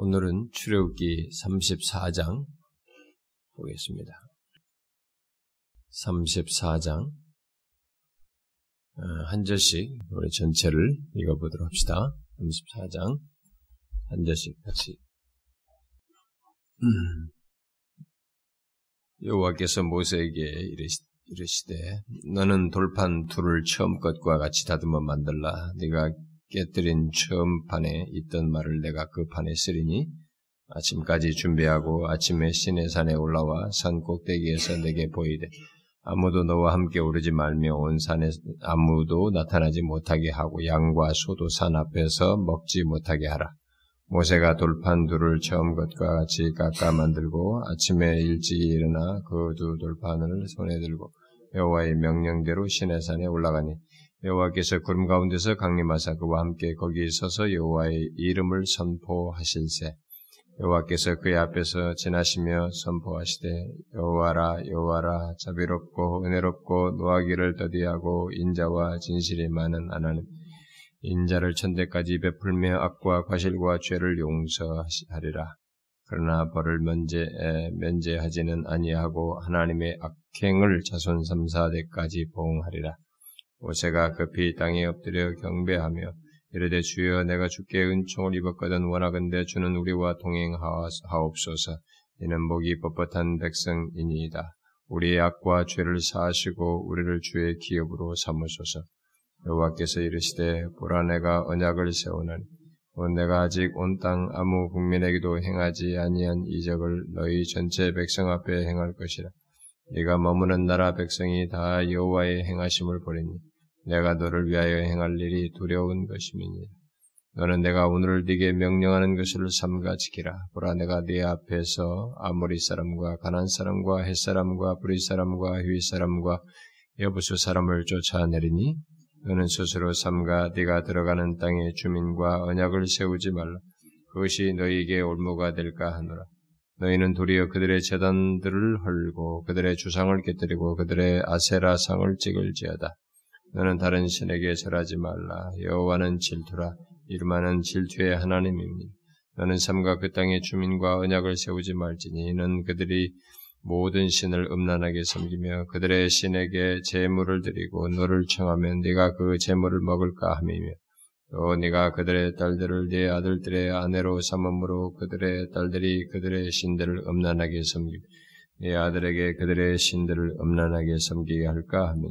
오늘은 출애굽기 34장 보겠습니다. 34장 어, 한 절씩 우리 전체를 읽어보도록 합시다. 34장 한 절씩 같이 음. 여호와께서 모세에게 이르시되 너는 돌판 둘을 처음 것과 같이 다듬어 만들라 네가 깨뜨린 처음 판에 있던 말을 내가 그 판에 쓰리니 아침까지 준비하고 아침에 시내산에 올라와 산 꼭대기에서 내게 보이되 아무도 너와 함께 오르지 말며 온 산에 아무도 나타나지 못하게 하고 양과 소도 산 앞에서 먹지 못하게 하라. 모세가 돌판 둘을 처음 것과 같이 깎아 만들고 아침에 일찍 일어나 그 두 돌판을 손에 들고 여호와의 명령대로 시내산에 올라가니 여호와께서 구름 가운데서 강림하사 그와 함께 거기 서서 여호와의 이름을 선포하실세. 여호와께서 그의 앞에서 지나시며 선포하시되 여호와라 여호와라 자비롭고 은혜롭고 노하기를 더디하고 인자와 진실이 많은 하나님. 인자를 천대까지 베풀며 악과 과실과 죄를 용서하리라. 그러나 벌을 면제, 면제하지는 아니하고 하나님의 악행을 자손 3, 4대까지 보응하리라 모세가 급히 땅에 엎드려 경배하며 이르되 주여 내가 주께 은총을 입었거든 원하건대 주는 우리와 동행하옵소서 이는 목이 뻣뻣한 백성이니이다. 우리의 악과 죄를 사하시고 우리를 주의 기업으로 삼으소서. 여호와께서 이르시되 보라 내가 언약을 세우는 내가 아직 온 땅 아무 국민에게도 행하지 아니한 이적을 너희 전체 백성 앞에 행할 것이라. 네가 머무는 나라 백성이 다 여호와의 행하심을 보리니 내가 너를 위하여 행할 일이 두려운 것임이니 너는 내가 오늘 네게 명령하는 것을 삼가 지키라. 보라 내가 네 앞에서 아모리 사람과 가난 사람과 햇 사람과 브리 사람과 휘 사람과 여부수 사람을 쫓아내리니 너는 스스로 삼가 네가 들어가는 땅의 주민과 언약을 세우지 말라. 그것이 너희에게 올무가 될까 하노라. 너희는 도리어 그들의 재단들을 헐고 그들의 주상을 깨뜨리고 그들의 아세라상을 찍을지어다. 너는 다른 신에게 절하지 말라. 여호와는 질투라. 이름하는 질투의 하나님입니다. 너는 삼가 그 땅의 주민과 언약을 세우지 말지니 이는 그들이 모든 신을 음란하게 섬기며 그들의 신에게 제물을 드리고 너를 청하면 네가 그 제물을 먹을까 함이며 또 네가 그들의 딸들을 네 아들들의 아내로 삼음으로 그들의 딸들이 그들의 신들을 음란하게 섬기며 네 아들에게 그들의 신들을 음란하게 섬기게 할까 하며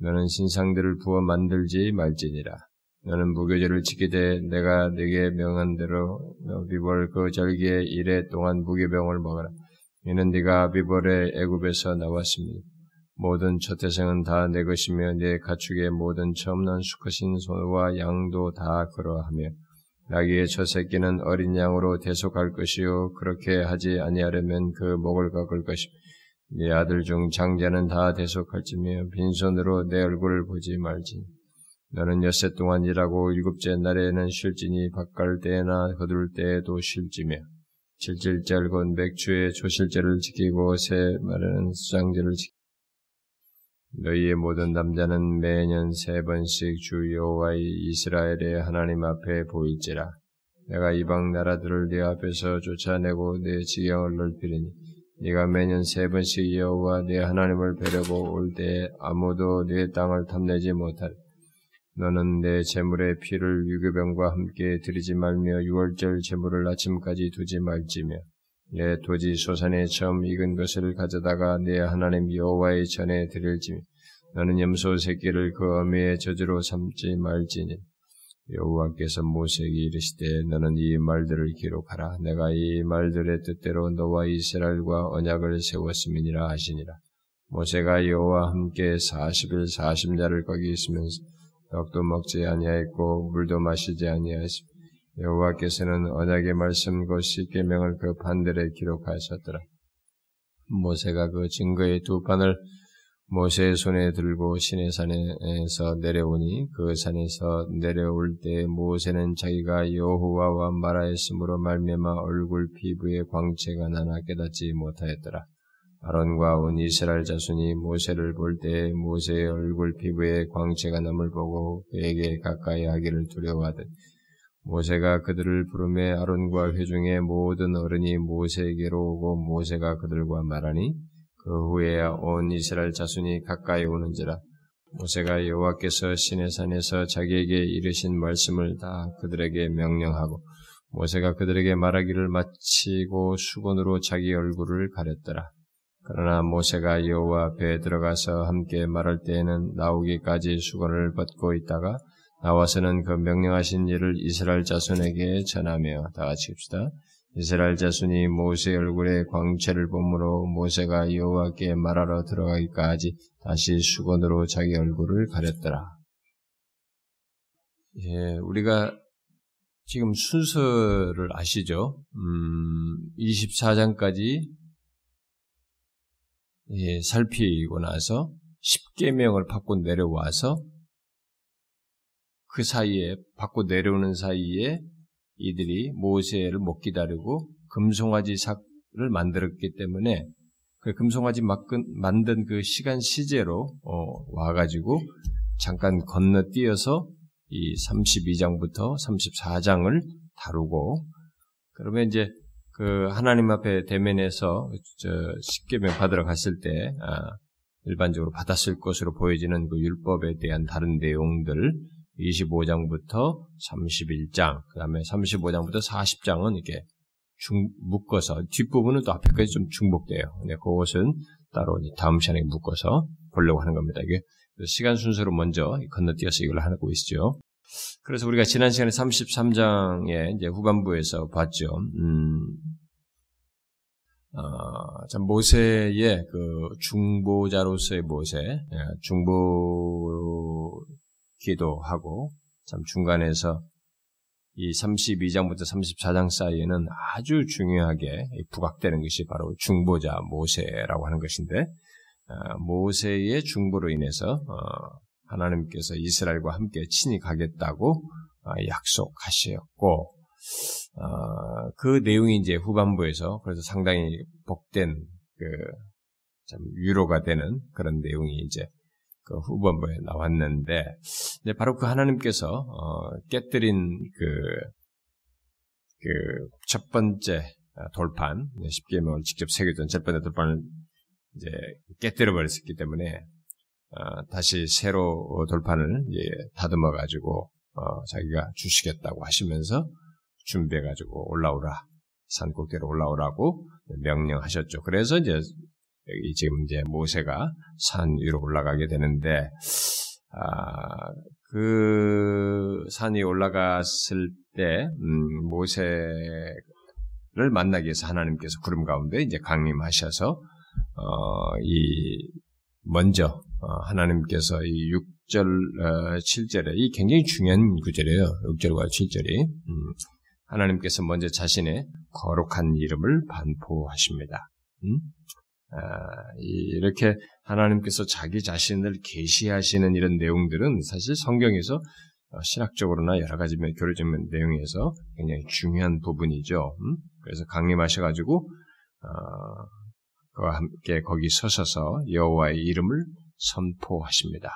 너는 신상들을 부어 만들지 말지니라. 너는 무교제를 지키되 내가 네게 명한 대로 비벌 그 절기의 일해 동안 무교병을 먹어라. 이는 네가 비벌의 애굽에서 나왔습니다. 모든 첫 태생은 다 내 것이며 내 가축의 모든 처음 난 수컷인 소와 양도 다 그러하며 나귀의 첫 새끼는 어린 양으로 대속할 것이요 그렇게 하지 아니하려면 그 목을 꺾을 것이며 네 아들 중 장자는 다 대속할지며 빈손으로 내 얼굴을 보지 말지. 너는 엿새 동안 일하고 일곱째 날에는 쉴지니 바깔 때나 거둘 때에도 쉴지며 칠칠절 곧 맥주의 조실제를 지키고 새 말에는 수장제를 지키 너희의 모든 남자는 매년 세 번씩 주 여호와의 이스라엘의 하나님 앞에 보일지라. 내가 이방 나라들을 네 앞에서 쫓아내고 내 지경을 넓히리니 네가 매년 세 번씩 여호와 네 하나님을 뵈려고 올때 아무도 네 땅을 탐내지 못할. 너는 내 재물의 피를 유교병과 함께 드리지 말며 유월절 재물을 아침까지 두지 말지며 내 토지 소산에 처음 익은 것을 가져다가 내 하나님 여호와의 전에 드릴지며 너는 염소 새끼를 그 어미의 저주로 삼지 말지니 여호와께서 모세에게 이르시되 너는 이 말들을 기록하라. 내가 이 말들의 뜻대로 너와 이스라엘과 언약을 세웠음이니라 하시니라. 모세가 여호와 함께 40일 40야를 거기 있으면서 떡도 먹지 아니하였고 물도 마시지 아니하였으며 여호와께서는 언약의 말씀 곧 십계명을 그 판들에 기록하셨더라. 모세가 그 증거의 두 판을 모세의 손에 들고 시내 산에서 내려오니 그 산에서 내려올 때 모세는 자기가 여호와와 말하였으므로 말미암아 얼굴 피부에 광채가 나나 깨닫지 못하였더라. 아론과 온 이스라엘 자손이 모세를 볼 때 모세의 얼굴 피부에 광채가 남을 보고 그에게 가까이 하기를 두려워하듯 모세가 그들을 부름에 아론과 회중의 모든 어른이 모세에게로 오고 모세가 그들과 말하니 그 후에야 온 이스라엘 자손이 가까이 오는지라 모세가 여호와께서 시내산에서 자기에게 이르신 말씀을 다 그들에게 명령하고 모세가 그들에게 말하기를 마치고 수건으로 자기 얼굴을 가렸더라. 그러나 모세가 여호와 앞에 들어가서 함께 말할 때에는 나오기까지 수건을 벗고 있다가 나와서는 그 명령하신 일을 이스라엘 자손에게 전하며 다 같이 합시다. 이스라엘 자손이 모세 얼굴에 광채를 봄으로 모세가 여호와께 말하러 들어가기까지 다시 수건으로 자기 얼굴을 가렸더라. 예, 우리가 지금 순서를 아시죠? 음, 24장까지 예, 살피고 나서 10계명을 받고 내려와서 그 사이에 받고 내려오는 사이에 이들이 모세를 못 기다리고 금송아지 삭을 만들었기 때문에 그 금송아지 만든 그 시간 시제로 어, 와가지고 잠깐 건너뛰어서 이 32장부터 34장을 다루고 그러면 이제 그 하나님 앞에 대면해서 저 십계명 받으러 갔을 때 아, 일반적으로 받았을 것으로 보여지는 그 율법에 대한 다른 내용들 25장부터 31장, 그 다음에 35장부터 40장은 이렇게 중, 묶어서, 뒷부분은 또 앞에까지 좀 중복돼요. 근데 그것은 따로 다음 시간에 묶어서 보려고 하는 겁니다. 이게 시간 순서로 먼저 건너뛰어서 이걸 하고 있죠. 그래서 우리가 지난 시간에 33장의 이제 후반부에서 봤죠. 음, 어, 참 모세의 그 중보자로서의 모세, 예, 중보 기도하고 참 중간에서 이 32장부터 34장 사이에는 아주 중요하게 부각되는 것이 바로 중보자 모세라고 하는 것인데 아, 모세의 중보로 인해서 어, 하나님께서 이스라엘과 함께 친히 가겠다고 아, 약속하셨고 어, 그 내용이 이제 후반부에서 그래서 상당히 복된 그 참 위로가 되는 그런 내용이 이제 그 후반부에 나왔는데, 바로 그 하나님께서 어, 깨뜨린 그, 그 첫 번째 돌판, 십계명을 직접 새겨둔 첫 번째 돌판을 이제 깨뜨려 버렸기 때문에 어, 다시 새로 돌판을 다듬어 가지고 어, 자기가 주시겠다고 하시면서 준비해 가지고 올라오라 산 꼭대로 올라오라고 명령하셨죠. 그래서 이제 여기 지금 이제 모세가 산 위로 올라가게 되는데, 아, 그 산이 올라갔을 때, 음, 모세를 만나기 위해서 하나님께서 구름 가운데 이제 강림하셔서, 어, 이, 먼저, 어, 하나님께서 이 6절, 어, 7절에, 이 굉장히 중요한 구절이에요. 6절과 7절이. 음, 하나님께서 먼저 자신의 거룩한 이름을 반포하십니다. 음? 아, 이렇게 하나님께서 자기 자신을 계시하시는 이런 내용들은 사실 성경에서 어, 신학적으로나 여러 가지 교류적 내용에서 굉장히 중요한 부분이죠. 음? 그래서 강림하셔가지고 어, 그와 함께 거기 서셔서 여호와의 이름을 선포하십니다.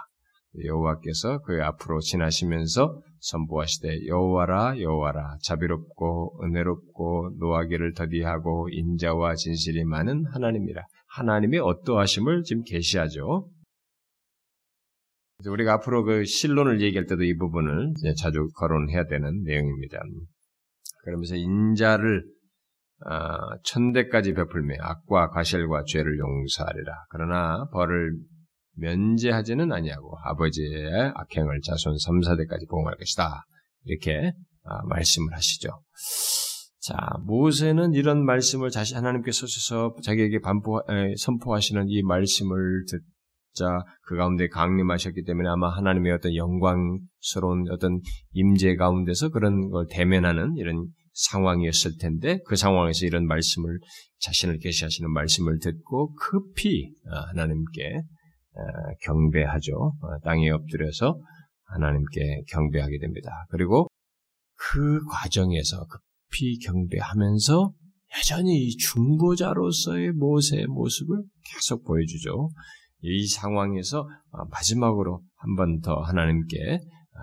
여호와께서 그 앞으로 지나시면서 선포하시되 여호와라 여호와라 자비롭고 은혜롭고 노하기를 더디하고 인자와 진실이 많은 하나님이라 하나님의 어떠하심을 지금 계시하죠. 우리가 앞으로 그 신론을 얘기할 때도 이 부분을 자주 거론해야 되는 내용입니다. 그러면서 인자를 아, 천대까지 베풀며 악과 가실과 죄를 용서하리라. 그러나 벌을 면제하지는 아니하고 아버지의 악행을 자손 3, 4대까지 보응할 것이다. 이렇게 아, 말씀을 하시죠. 자, 모세는 이런 말씀을 다시 하나님께서 자기에게 반포, 에, 선포하시는 이 말씀을 듣자 그 가운데 강림하셨기 때문에 아마 하나님의 어떤 영광스러운 어떤 임재 가운데서 그런 걸 대면하는 이런 상황이었을 텐데 그 상황에서 이런 말씀을 자신을 계시하시는 말씀을 듣고 급히 아, 하나님께 경배하죠. 어, 땅에 엎드려서 하나님께 경배하게 됩니다. 그리고 그 과정에서 그 높이 경배하면서 여전히 중보자로서의 모세의 모습을 계속 보여주죠. 이 상황에서 마지막으로 한 번 더 하나님께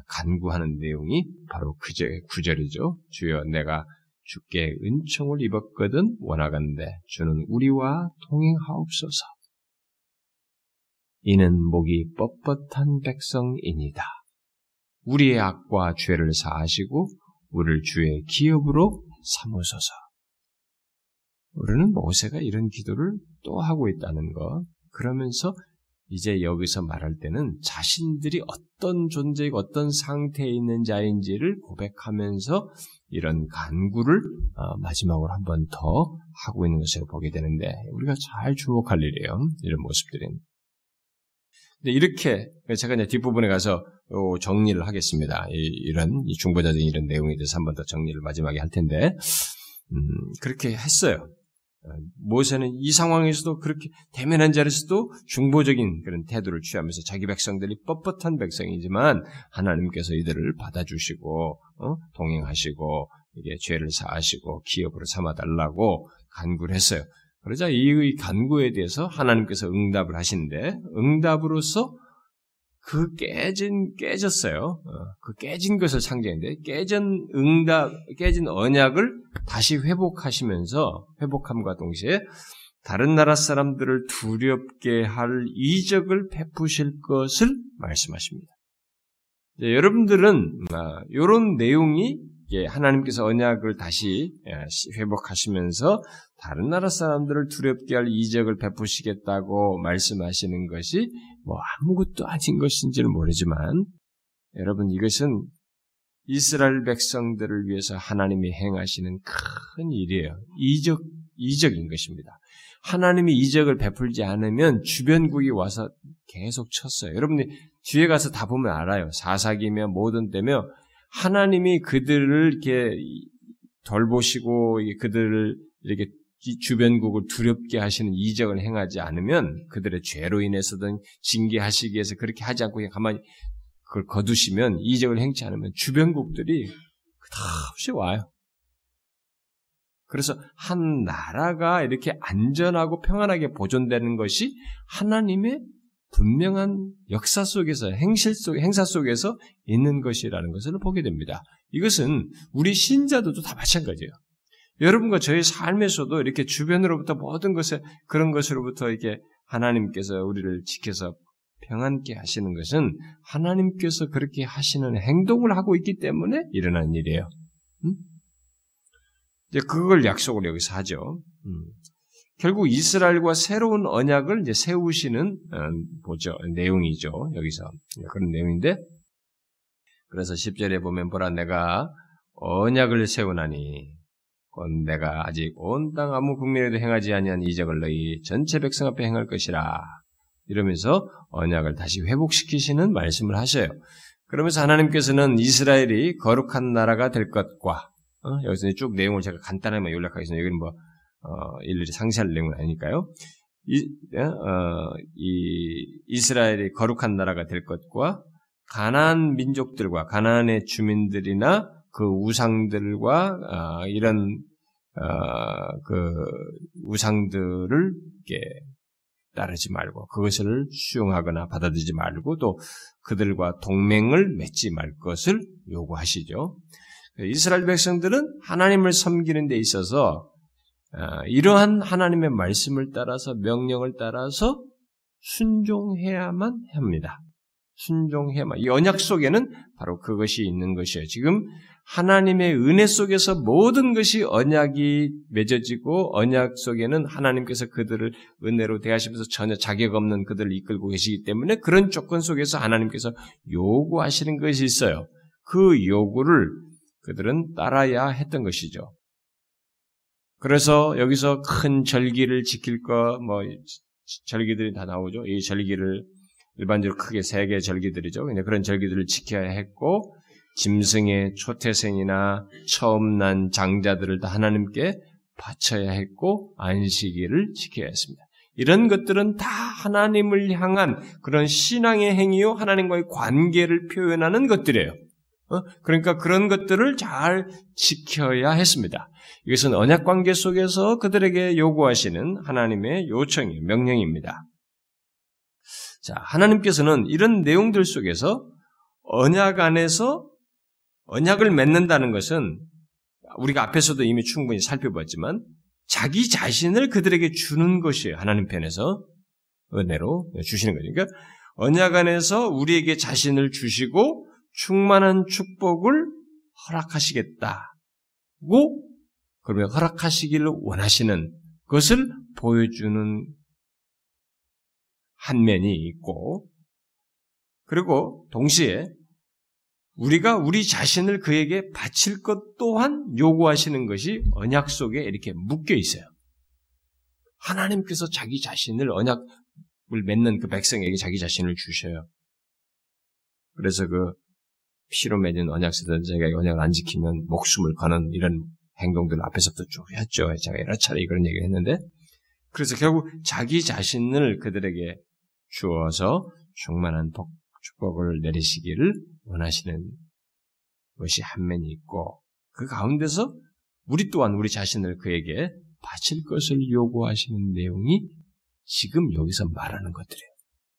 간구하는 내용이 바로 그제 구절이죠. 주여 내가 주께 은총을 입었거든 원하건대 주는 우리와 동행하옵소서. 이는 목이 뻣뻣한 백성이니다. 우리의 악과 죄를 사하시고 우리를 주의 기업으로 삼으소서. 우리는 모세가 이런 기도를 또 하고 있다는 것. 그러면서 이제 여기서 말할 때는 자신들이 어떤 존재이고 어떤 상태에 있는 자인지를 고백하면서 이런 간구를 어, 마지막으로 한 번 더 하고 있는 것을 보게 되는데 우리가 잘 주목할 일이에요. 이런 모습들은. 근데 이렇게 제가 이제 뒷부분에 가서 정리를 하겠습니다. 이, 런 중보자적인 이런 내용에 대해서 한 번 더 정리를 마지막에 할 텐데 음, 그렇게 했어요. 모세는 이 상황에서도 그렇게 대면한 자리에서도 중보적인 그런 태도를 취하면서 자기 백성들이 뻣뻣한 백성이지만 하나님께서 이들을 받아주시고 어? 동행하시고 이게 죄를 사하시고 기업으로 삼아달라고 간구를 했어요. 그러자 이 간구에 대해서 하나님께서 응답을 하시는데 응답으로서 그 깨진 깨졌어요. 어, 그 깨진 것을 상징했는데 깨진 응답 깨진 언약을 다시 회복하시면서 회복함과 동시에 다른 나라 사람들을 두렵게 할 이적을 베푸실 것을 말씀하십니다. 여러분들은 이런 아, 내용이 하나님께서 언약을 다시 예, 회복하시면서 다른 나라 사람들을 두렵게 할 이적을 베푸시겠다고 말씀하시는 것이 뭐 아무것도 아닌 것인지는 모르지만 여러분 이것은 이스라엘 백성들을 위해서 하나님이 행하시는 큰 일이에요. 이적 이적인 것입니다. 하나님이 이적을 베풀지 않으면 주변국이 와서 계속 쳤어요. 여러분이 뒤에 가서 다 보면 알아요. 사사기며 모든 때며 하나님이 그들을 이렇게 돌보시고 그들을 이렇게 주변국을 두렵게 하시는 이적을 행하지 않으면 그들의 죄로 인해서든 징계하시기 위해서 그렇게 하지 않고 그냥 가만히 그걸 거두시면 이적을 행치 않으면 주변국들이 다 없이 와요. 그래서 한 나라가 이렇게 안전하고 평안하게 보존되는 것이 하나님의 분명한 역사 속에서 행실 속 행사 속에서 있는 것이라는 것을 보게 됩니다. 이것은 우리 신자들도 다 마찬가지예요. 여러분과 저의 삶에서도 이렇게 주변으로부터 모든 것에 그런 것으로부터 이렇게 하나님께서 우리를 지켜서 평안케 하시는 것은 하나님께서 그렇게 하시는 행동을 하고 있기 때문에 일어난 일이에요. 음? 이제 그걸 약속을 여기서 하죠. 음. 결국 이스라엘과 새로운 언약을 이제 세우시는 어, 보죠 내용이죠. 여기서 그런 내용인데 그래서 10절에 보면 보라 내가 언약을 세우나니 내가 아직 온 땅 아무 국민에도 행하지 아니한 이적을 너희 전체 백성 앞에 행할 것이라. 이러면서 언약을 다시 회복시키시는 말씀을 하셔요. 그러면서 하나님께서는 이스라엘이 거룩한 나라가 될 것과 어? 여기서 쭉 내용을 제가 간단하게 요약하겠습니다. 여기는 뭐 어, 일일이 상세할 내용은 아니니까요. 이, 어, 이 이스라엘이 거룩한 나라가 될 것과 가나안 민족들과 가나안의 주민들이나 그 우상들과 어, 이런 어, 그 우상들을 이렇게 따르지 말고 그것을 수용하거나 받아들이지 말고 또 그들과 동맹을 맺지 말 것을 요구하시죠. 이스라엘 백성들은 하나님을 섬기는 데 있어서 어, 이러한 하나님의 말씀을 따라서 명령을 따라서 순종해야만 합니다. 순종해야만. 이 언약 속에는 바로 그것이 있는 것이에요. 지금 하나님의 은혜 속에서 모든 것이 언약이 맺어지고 언약 속에는 하나님께서 그들을 은혜로 대하시면서 전혀 자격 없는 그들을 이끌고 계시기 때문에 그런 조건 속에서 하나님께서 요구하시는 것이 있어요. 그 요구를 그들은 따라야 했던 것이죠. 그래서 여기서 큰 절기를 지킬 거, 뭐, 절기들이 다 나오죠. 이 절기를 일반적으로 크게 세 개의 절기들이죠. 그런 절기들을 지켜야 했고, 짐승의 초태생이나 처음 난 장자들을 다 하나님께 바쳐야 했고 안식일을 지켜야 했습니다. 이런 것들은 다 하나님을 향한 그런 신앙의 행위요 하나님과의 관계를 표현하는 것들이에요. 어? 그러니까 그런 것들을 잘 지켜야 했습니다. 이것은 언약 관계 속에서 그들에게 요구하시는 하나님의 요청이 명령입니다. 자, 하나님께서는 이런 내용들 속에서 언약 안에서 언약을 맺는다는 것은 우리가 앞에서도 이미 충분히 살펴봤지만 자기 자신을 그들에게 주는 것이에요. 하나님 편에서 은혜로 주시는 거죠. 그러니까 언약 안에서 우리에게 자신을 주시고 충만한 축복을 허락하시겠다고 그러면 허락하시기를 원하시는 것을 보여주는 한 면이 있고 그리고 동시에 우리가 우리 자신을 그에게 바칠 것 또한 요구하시는 것이 언약 속에 이렇게 묶여 있어요. 하나님께서 자기 자신을 언약을 맺는 그 백성에게 자기 자신을 주셔요. 그래서 그 피로 맺은 언약서들 제가 언약을 안 지키면 목숨을 거는 이런 행동들 앞에서부터 쭉 했죠. 제가 여러 차례 그런 얘기를 했는데 그래서 결국 자기 자신을 그들에게 주어서 충만한 복, 축복을 내리시기를 원하시는 것이 한 면이 있고 그 가운데서 우리 또한 우리 자신을 그에게 바칠 것을 요구하시는 내용이 지금 여기서 말하는 것들이에요.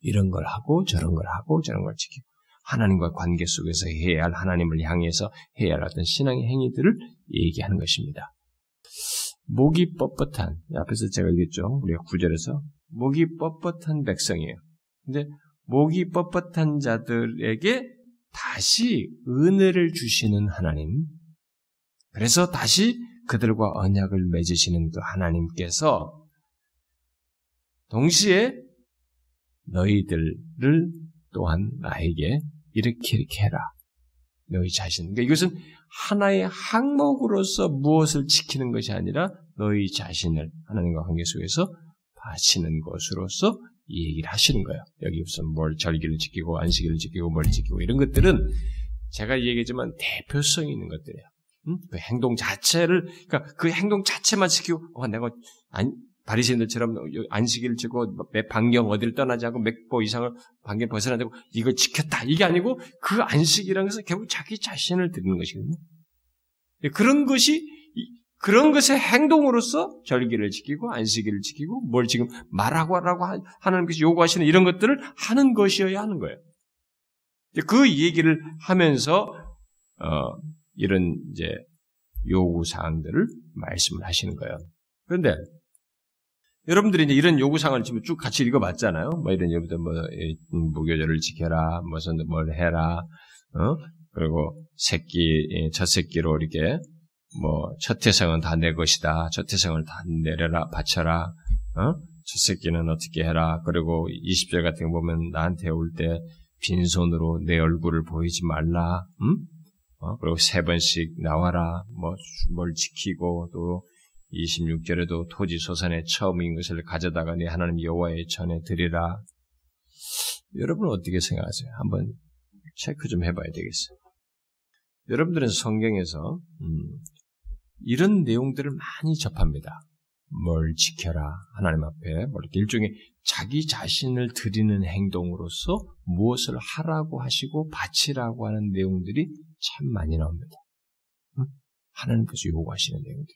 이런 걸 하고 저런 걸 하고 저런 걸 지키고 하나님과 관계 속에서 해야 할 하나님을 향해서 해야 할 어떤 신앙의 행위들을 얘기하는 것입니다. 목이 뻣뻣한 앞에서 제가 얘기했죠. 우리가 구절에서 목이 뻣뻣한 백성이에요. 근데 목이 뻣뻣한 자들에게 다시 은혜를 주시는 하나님. 그래서 다시 그들과 언약을 맺으시는 그 하나님께서 동시에 너희들을 또한 나에게 이렇게 이렇게 해라. 너희 자신. 그러니까 이것은 하나의 항목으로서 무엇을 지키는 것이 아니라 너희 자신을 하나님과 관계 속에서 바치는 것으로서 이 얘기를 하시는 거예요. 여기 무슨 뭘 절기를 지키고 안식일을 지키고 뭘 지키고 이런 것들은 제가 얘기했지만 대표성이 있는 것들이에요. 응? 그 행동 자체를 그러니까 그 행동 자체만 지키고 어, 내가 안, 바리새인들처럼 안식일을 지고 매 반경 어디를 떠나지 않고 몇보 이상을 반경 벗어나고 이걸 지켰다 이게 아니고 그 안식이라는 것은 결국 자기 자신을 드리는 것이거든요. 그런 것이 그런 것의 행동으로서 절기를 지키고 안식일을 지키고 뭘 지금 말하고 하라고 하나님께서 요구하시는 이런 것들을 하는 것이어야 하는 거예요. 그 얘기를 하면서 어, 이런 이제 요구 사항들을 말씀을 하시는 거예요. 그런데 여러분들이 이제 이런 요구사항을 지금 쭉 같이 읽어봤잖아요. 뭐 이런 예부터 뭐 무교절을 지켜라, 무슨 뭘 해라, 어? 그리고 새끼 첫 새끼로 이렇게 뭐첫 태생은 다 내 것이다. 첫 태생을 다 내려라, 바쳐라. 어? 첫 새끼는 어떻게 해라. 그리고 20절 같은 거 보면 나한테 올 때 빈손으로 내 얼굴을 보이지 말라. 음? 어? 그리고 세 번씩 나와라. 뭐 뭘 지키고 또 26절에도 토지 소산의 처음인 것을 가져다가 내 하나님 여호와의 전에 드리라. 여러분 어떻게 생각하세요? 한번 체크 좀 해봐야 되겠어요. 여러분들은 성경에서 음, 이런 내용들을 많이 접합니다. 뭘 지켜라 하나님 앞에 뭐 이렇게 일종의 자기 자신을 드리는 행동으로서 무엇을 하라고 하시고 바치라고 하는 내용들이 참 많이 나옵니다. 하나님께서 요구하시는 내용들.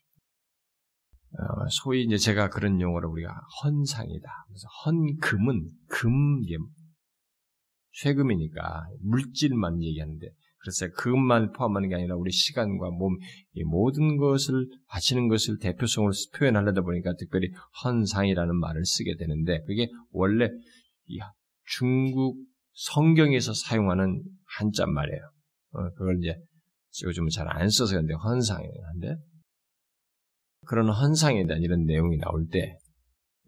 어, 소위 이제 제가 그런 용어를 우리가 헌상이다. 그래서 헌금은 금, 쇠금이니까 물질만 얘기하는데 그래서 금만 포함하는 게 아니라 우리 시간과 몸, 이 모든 것을 바치는 것을 대표성으로 표현하려다 보니까 특별히 헌상이라는 말을 쓰게 되는데 그게 원래 중국 성경에서 사용하는 한자 말이에요. 어, 그걸 이제 요즘은 잘 안 써서 그런데 헌상이한데 그런 헌상에 대한 이런 내용이 나올 때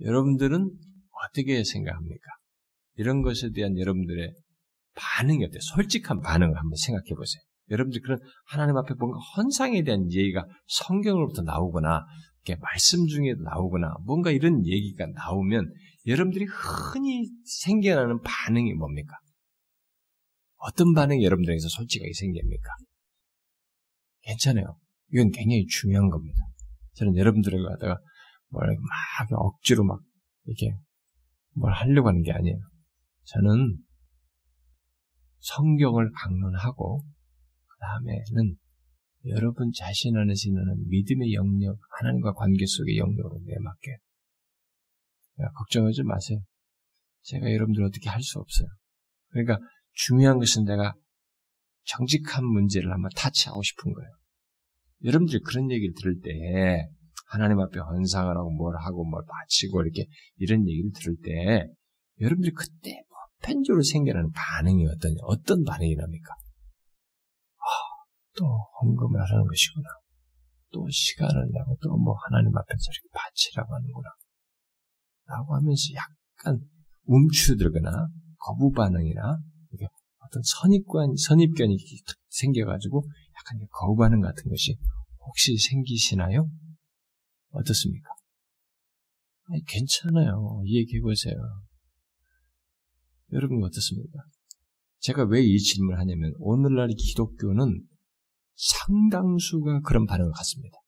여러분들은 어떻게 생각합니까? 이런 것에 대한 여러분들의 반응이 어때요? 솔직한 반응을 한번 생각해 보세요. 여러분들 그런 하나님 앞에 뭔가 헌상에 대한 얘기가 성경으로부터 나오거나 이렇게 말씀 중에 나오거나 뭔가 이런 얘기가 나오면 여러분들이 흔히 생겨나는 반응이 뭡니까? 어떤 반응이 여러분들에게서 솔직하게 생깁니까? 괜찮아요. 이건 굉장히 중요한 겁니다. 저는 여러분들에게 가다가 뭘 막 억지로 막 이렇게 뭘 하려고 하는 게 아니에요. 저는 성경을 강론하고 그 다음에는 여러분 자신 안에서 있는 믿음의 영역, 하나님과 관계 속의 영역으로 내맡게. 걱정하지 마세요. 제가 여러분들 어떻게 할 수 없어요. 그러니까 중요한 것은 내가 정직한 문제를 한번 타치하고 싶은 거예요. 여러분들이 그런 얘기를 들을 때 하나님 앞에 헌상을 하고 뭘 하고 뭘 바치고 이렇게 이런 얘기를 들을 때 여러분들이 그때 보편적으로 생겨나는 반응이 어떤 어떤 반응이랍니까? 아, 또 헌금을 하라는 것이구나. 또 시간을 내고 또 뭐 하나님 앞에서 이렇게 바치라고 하는구나. 라고 하면서 약간 움츠들거나 거부 반응이나 어떤 선입관, 선입견이 생겨가지고 약간 거부 반응 같은 것이 혹시 생기시나요? 어떻습니까? 아니, 괜찮아요. 얘기해보세요. 여러분 어떻습니까? 제가 왜 이 질문을 하냐면 오늘날 기독교는 상당수가 그런 반응을 갖습니다.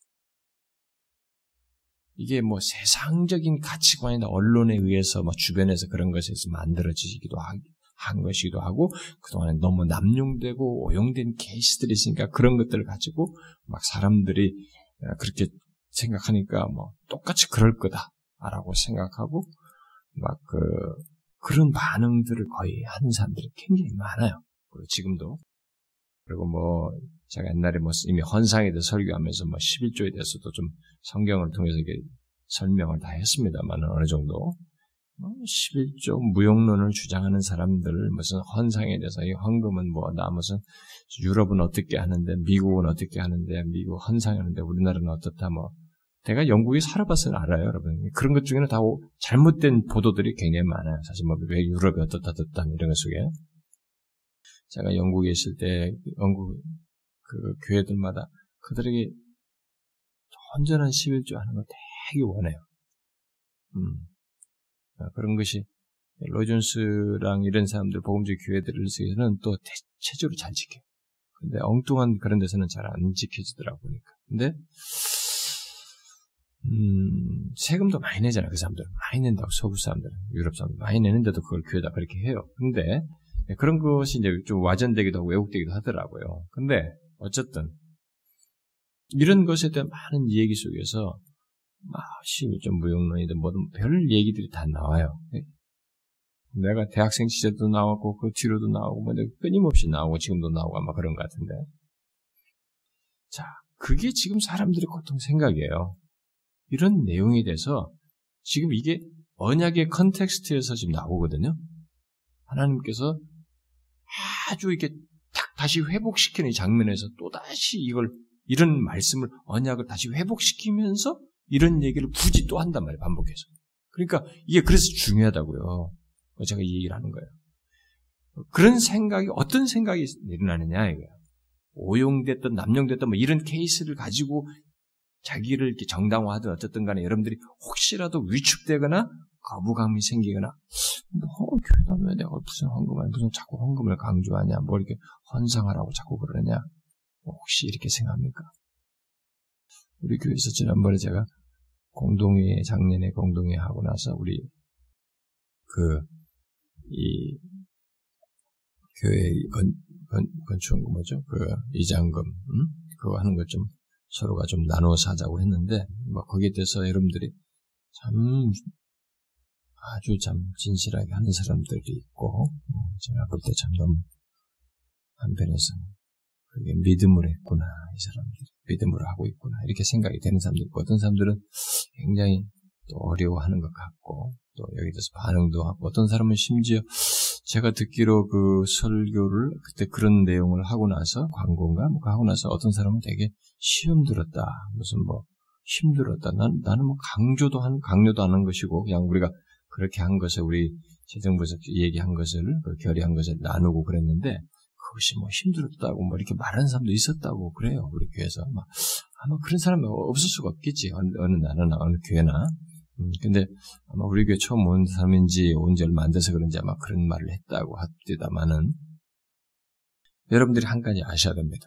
이게 뭐 세상적인 가치관이나 언론에 의해서 뭐 주변에서 그런 것에서 만들어지기도 한 것이기도 하고 그동안에 너무 남용되고 오용된 케이스들이 있으니까 그런 것들을 가지고 막 사람들이 그렇게 생각하니까 뭐 똑같이 그럴 거다라고 생각하고 막 그 그런 반응들을 거의 하는 사람들이 굉장히 많아요. 그리고 지금도 그리고 뭐 제가 옛날에 뭐 이미 헌상에 대해 설교하면서 뭐 11조에 대해서도 좀 성경을 통해서 이게 설명을 다 했습니다만 어느 정도 11조 뭐 무용론을 주장하는 사람들 무슨 헌상에 대해서 이 헌금은 뭐나 무슨 유럽은 어떻게 하는데 미국은 어떻게 하는데 미국 헌상하는데 우리나라는 어떻다 뭐 내가 영국에 살아봐서 알아요, 여러분. 그런 것 중에는 다 잘못된 보도들이 굉장히 많아요. 사실 뭐 왜 유럽이 어떻다 어떻다 이런 것 속에. 제가 영국에 있을 때 영국 그 교회들마다 그들에게 온전한 11조 하는 걸 되게 원해요. 음. 아, 그런 것이 로이존스랑 이런 사람들 복음적 교회들에서는 또 대체적으로 잘 지켜요. 근데 엉뚱한 그런 데서는 잘 안 지켜지더라고 보니까. 근데 음, 세금도 많이 내잖아요, 그 사람들. 많이 낸다고, 서구 사람들, 유럽 사람들. 많이 내는데도 그걸 교회다 그렇게 해요. 근데, 그런 것이 이제 좀 와전되기도 하고 왜곡되기도 하더라고요. 근데, 어쨌든, 이런 것에 대한 많은 얘기 속에서, 막, 좀 무용론이든 뭐든 별 얘기들이 다 나와요. 내가 대학생 시절도 나왔고, 그 뒤로도 나오고, 뭐, 끊임없이 나오고, 지금도 나오고, 아마 그런 것 같은데. 자, 그게 지금 사람들의 고통 생각이에요. 이런 내용에 대해서 지금 이게 언약의 컨텍스트에서 지금 나오거든요. 하나님께서 아주 이렇게 딱 다시 회복시키는 이 장면에서 또 다시 이걸 이런 말씀을 언약을 다시 회복시키면서 이런 얘기를 굳이 또 한단 말이에요. 반복해서. 그러니까 이게 그래서 중요하다고요. 제가 이 얘기를 하는 거예요. 그런 생각이 어떤 생각이 일어나느냐 이거예요. 오용됐던 남용됐던 뭐 이런 케이스를 가지고 자기를 이렇게 정당화하든 어쨌든 간에 여러분들이 혹시라도 위축되거나 거부감이 생기거나 뭐 교회다 왜 내가 무슨 헌금을 무슨 자꾸 헌금을 강조하냐 뭐 이렇게 헌상하라고 자꾸 그러냐 뭐 혹시 이렇게 생각합니까? 우리 교회에서 지난번에 제가 공동회 작년에 공동회 하고 나서 우리 그 이 교회 건, 건, 건축 뭐죠? 그 이장금 음? 그거 하는 것 좀 서로가 좀 나누어서 하자고 했는데, 뭐, 거기에 대해서 여러분들이 참, 아주 참 진실하게 하는 사람들이 있고, 뭐 제가 볼 때 참 너무 한편에서 그게 믿음을 했구나, 이 사람들이. 믿음으로 하고 있구나, 이렇게 생각이 되는 사람들 있고, 어떤 사람들은 굉장히 또 어려워하는 것 같고, 또 여기 대해서 반응도 하고, 어떤 사람은 심지어 제가 듣기로 그 설교를 그때 그런 내용을 하고 나서 광고인가 뭐 하고 나서 어떤 사람은 되게 시험 들었다 무슨 뭐 힘들었다 난 나는 뭐 강조도 한 강요도 하는 것이고 그냥 우리가 그렇게 한 것을 우리 재정부에서 얘기한 것을 그 결의한 것을 나누고 그랬는데 그것이 뭐 힘들었다고 뭐 이렇게 말하는 사람도 있었다고 그래요 우리 교회에서. 막 아마 그런 사람이 없을 수가 없겠지 어느, 어느 나라나 어느 교회나. 음, 근데 아마 우리 교회 처음 온 사람인지 온 지 얼마 안 돼서 그런지 아마 그런 말을 했다고 합디다마는 여러분들이 한 가지 아셔야 됩니다.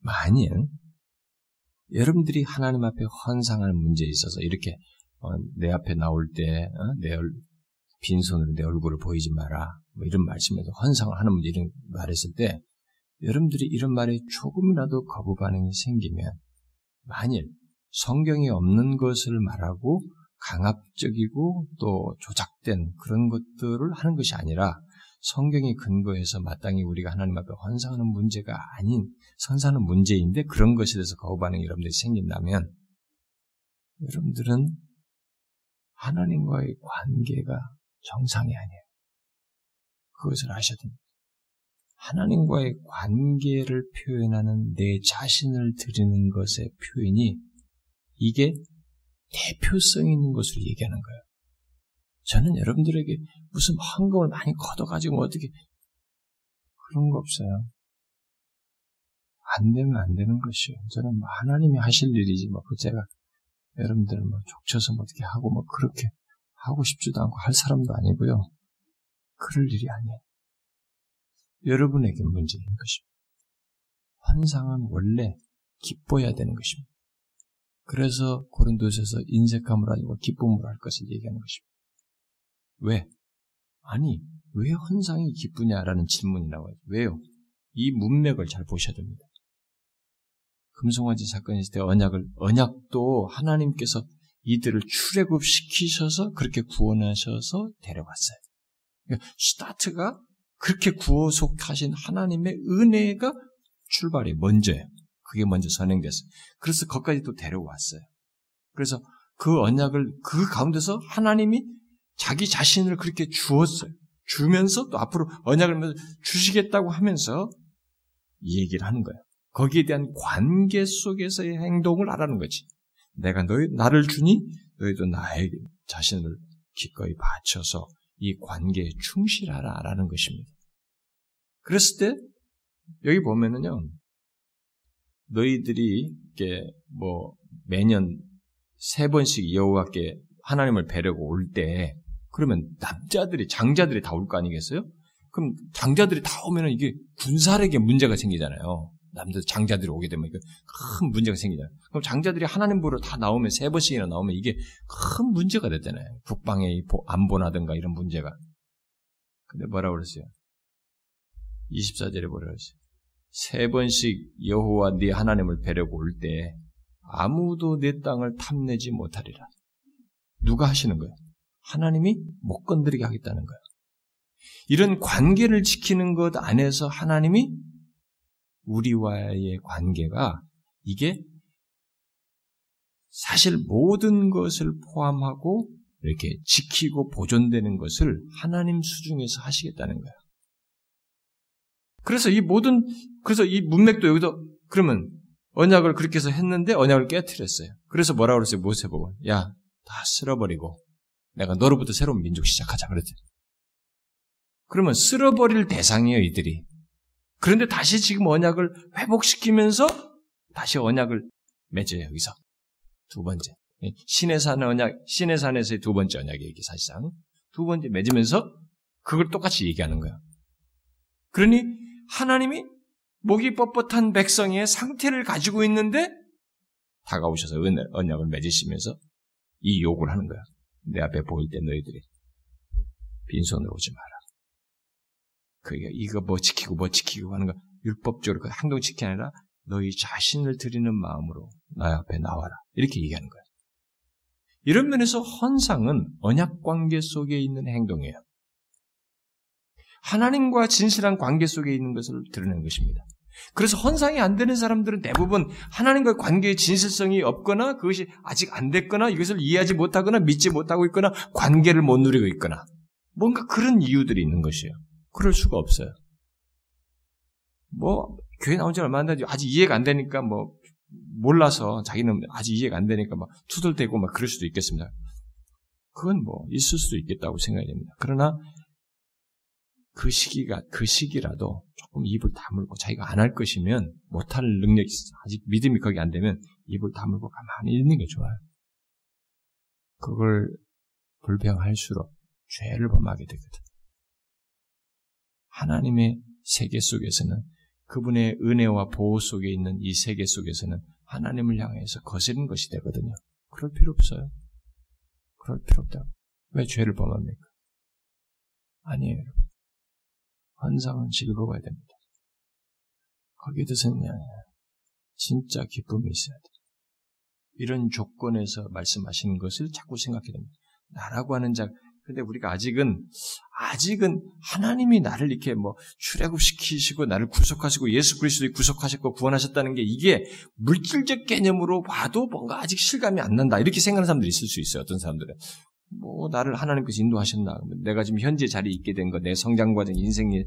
만일 여러분들이 하나님 앞에 헌상하는 문제에 있어서 이렇게 어, 내 앞에 나올 때내 어, 빈손으로 내 얼굴을 보이지 마라 뭐 이런 말씀에도 헌상을 하는 문제 이런 말했을 때 여러분들이 이런 말에 조금이라도 거부 반응이 생기면 만일 성경이 없는 것을 말하고 강압적이고 또 조작된 그런 것들을 하는 것이 아니라 성경이 근거해서 마땅히 우리가 하나님 앞에 헌상하는 문제가 아닌 선사하는 문제인데 그런 것에 대해서 거부 반응이 여러분들이 생긴다면 여러분들은 하나님과의 관계가 정상이 아니에요. 그것을 아셔야 됩니다. 하나님과의 관계를 표현하는 내 자신을 드리는 것의 표현이 이게 대표성 있는 것으로 얘기하는 거예요. 저는 여러분들에게 무슨 헌금을 많이 걷어가지고 뭐 어떻게 그런 거 없어요. 안 되면 안 되는 것이요. 저는 뭐 하나님이 하실 일이지 뭐그 제가 여러분들 뭐 족쳐서 뭐 어떻게 하고 뭐 그렇게 하고 싶지도 않고 할 사람도 아니고요. 그럴 일이 아니에요. 여러분에게 문제인 것입니다. 환상은 원래 기뻐야 되는 것입니다. 그래서 고린도에서 인색함을 아니고 기쁨으로 할 것을 얘기하는 것입니다. 왜? 아니, 왜 헌상이 기쁘냐라는 질문이 나와요. 왜요? 이 문맥을 잘 보셔야 됩니다. 금송아지 사건이 있을 때 언약을, 언약도 하나님께서 이들을 출애굽시키셔서 그렇게 구원하셔서 데려왔어요. 그러니까 스타트가 그렇게 구속하신 하나님의 은혜가 출발이 먼저예요. 그게 먼저 선행됐어요. 그래서 거기까지 또 데려왔어요. 그래서 그 언약을 그 가운데서 하나님이 자기 자신을 그렇게 주었어요. 주면서 또 앞으로 언약을 주시겠다고 하면서 이 얘기를 하는 거예요. 거기에 대한 관계 속에서의 행동을 하라는 거지. 내가 너희 나를 주니 너희도 나에게 자신을 기꺼이 바쳐서 이 관계에 충실하라라는 것입니다. 그랬을 때 여기 보면은요. 너희들이 이게 뭐 매년 세 번씩 여호와께 하나님을 뵈려고 올 때 그러면 남자들이 장자들이 다 올 거 아니겠어요? 그럼 장자들이 다 오면은 이게 군사력에 문제가 생기잖아요. 남들 장자들이 오게 되면 이게 큰 문제가 생기잖아요. 그럼 장자들이 하나님 보러 다 나오면 세 번씩이나 나오면 이게 큰 문제가 됐잖아요. 북방의 안보나든가 이런 문제가. 근데 뭐라 그랬어요? 24절에 뭐라 그랬어요? 세 번씩 여호와 네 하나님을 뵈려고 올 때 아무도 내 땅을 탐내지 못하리라. 누가 하시는 거예요? 하나님이 못 건드리게 하겠다는 거예요. 이런 관계를 지키는 것 안에서 하나님이 우리와의 관계가 이게 사실 모든 것을 포함하고 이렇게 지키고 보존되는 것을 하나님 수중에서 하시겠다는 거예요. 그래서 이 모든 그래서 이 문맥도 여기도 그러면 언약을 그렇게 해서 했는데 언약을 깨뜨렸어요. 그래서 뭐라고 그랬어요? 모세 보고 야 다 쓸어버리고 내가 너로부터 새로운 민족 시작하자 그랬지. 그러면 쓸어버릴 대상이에요 이들이. 그런데 다시 지금 언약을 회복시키면서 다시 언약을 맺어요 여기서 두 번째 신의 산 언약 신의 산에서의 두 번째 언약의 얘기 사실상 두 번째 맺으면서 그걸 똑같이 얘기하는 거예요. 그러니 하나님이 목이 뻣뻣한 백성의 상태를 가지고 있는데 다가오셔서 언약을 맺으시면서 이 요구를 하는 거야. 내 앞에 보일 때 너희들이 빈손으로 오지 마라. 그게 이거 뭐 지키고 뭐 지키고 하는 거 율법적으로 그 행동 지키기 아니라 너희 자신을 드리는 마음으로 나 앞에 나와라. 이렇게 얘기하는 거야. 이런 면에서 헌상은 언약 관계 속에 있는 행동이에요. 하나님과 진실한 관계 속에 있는 것을 드러내는 것입니다. 그래서 헌상이 안 되는 사람들은 대부분 하나님과의 관계의 진실성이 없거나 그것이 아직 안 됐거나 이것을 이해하지 못하거나 믿지 못하고 있거나 관계를 못 누리고 있거나 뭔가 그런 이유들이 있는 것이에요. 그럴 수가 없어요. 뭐 교회 나온 지 얼마 안 되지 아직 이해가 안 되니까 뭐 몰라서 자기는 아직 이해가 안 되니까 막 투덜대고 막 그럴 수도 있겠습니다. 그건 뭐 있을 수도 있겠다고 생각이 됩니다. 그러나 그 시기가 그 시기라도 조금 입을 다물고 자기가 안 할 것이면 못할 능력이 있어. 아직 믿음이 거기 안 되면 입을 다물고 가만히 있는 게 좋아요. 그걸 불평할수록 죄를 범하게 되거든. 하나님의 세계 속에서는 그분의 은혜와 보호 속에 있는 이 세계 속에서는 하나님을 향해서 거스른 것이 되거든요. 그럴 필요 없어요. 그럴 필요 없다고. 왜 죄를 범합니까? 아니에요, 여러분. 환상은 즐거워야 됩니다. 거기에 대해서는 진짜 기쁨이 있어야 돼. 이런 조건에서 말씀하시는 것을 자꾸 생각해야 됩니다. 나라고 하는 자, 근데 우리가 아직은 아직은 하나님이 나를 이렇게 뭐 출애굽시키시고 나를 구속하시고 예수 그리스도에 구속하셨고 구원하셨다는 게 이게 물질적 개념으로 봐도 뭔가 아직 실감이 안 난다 이렇게 생각하는 사람들이 있을 수 있어요. 어떤 사람들은 뭐 나를 하나님께서 인도하셨나? 내가 지금 현재 자리에 있게 된 거, 내 성장 과정, 인생이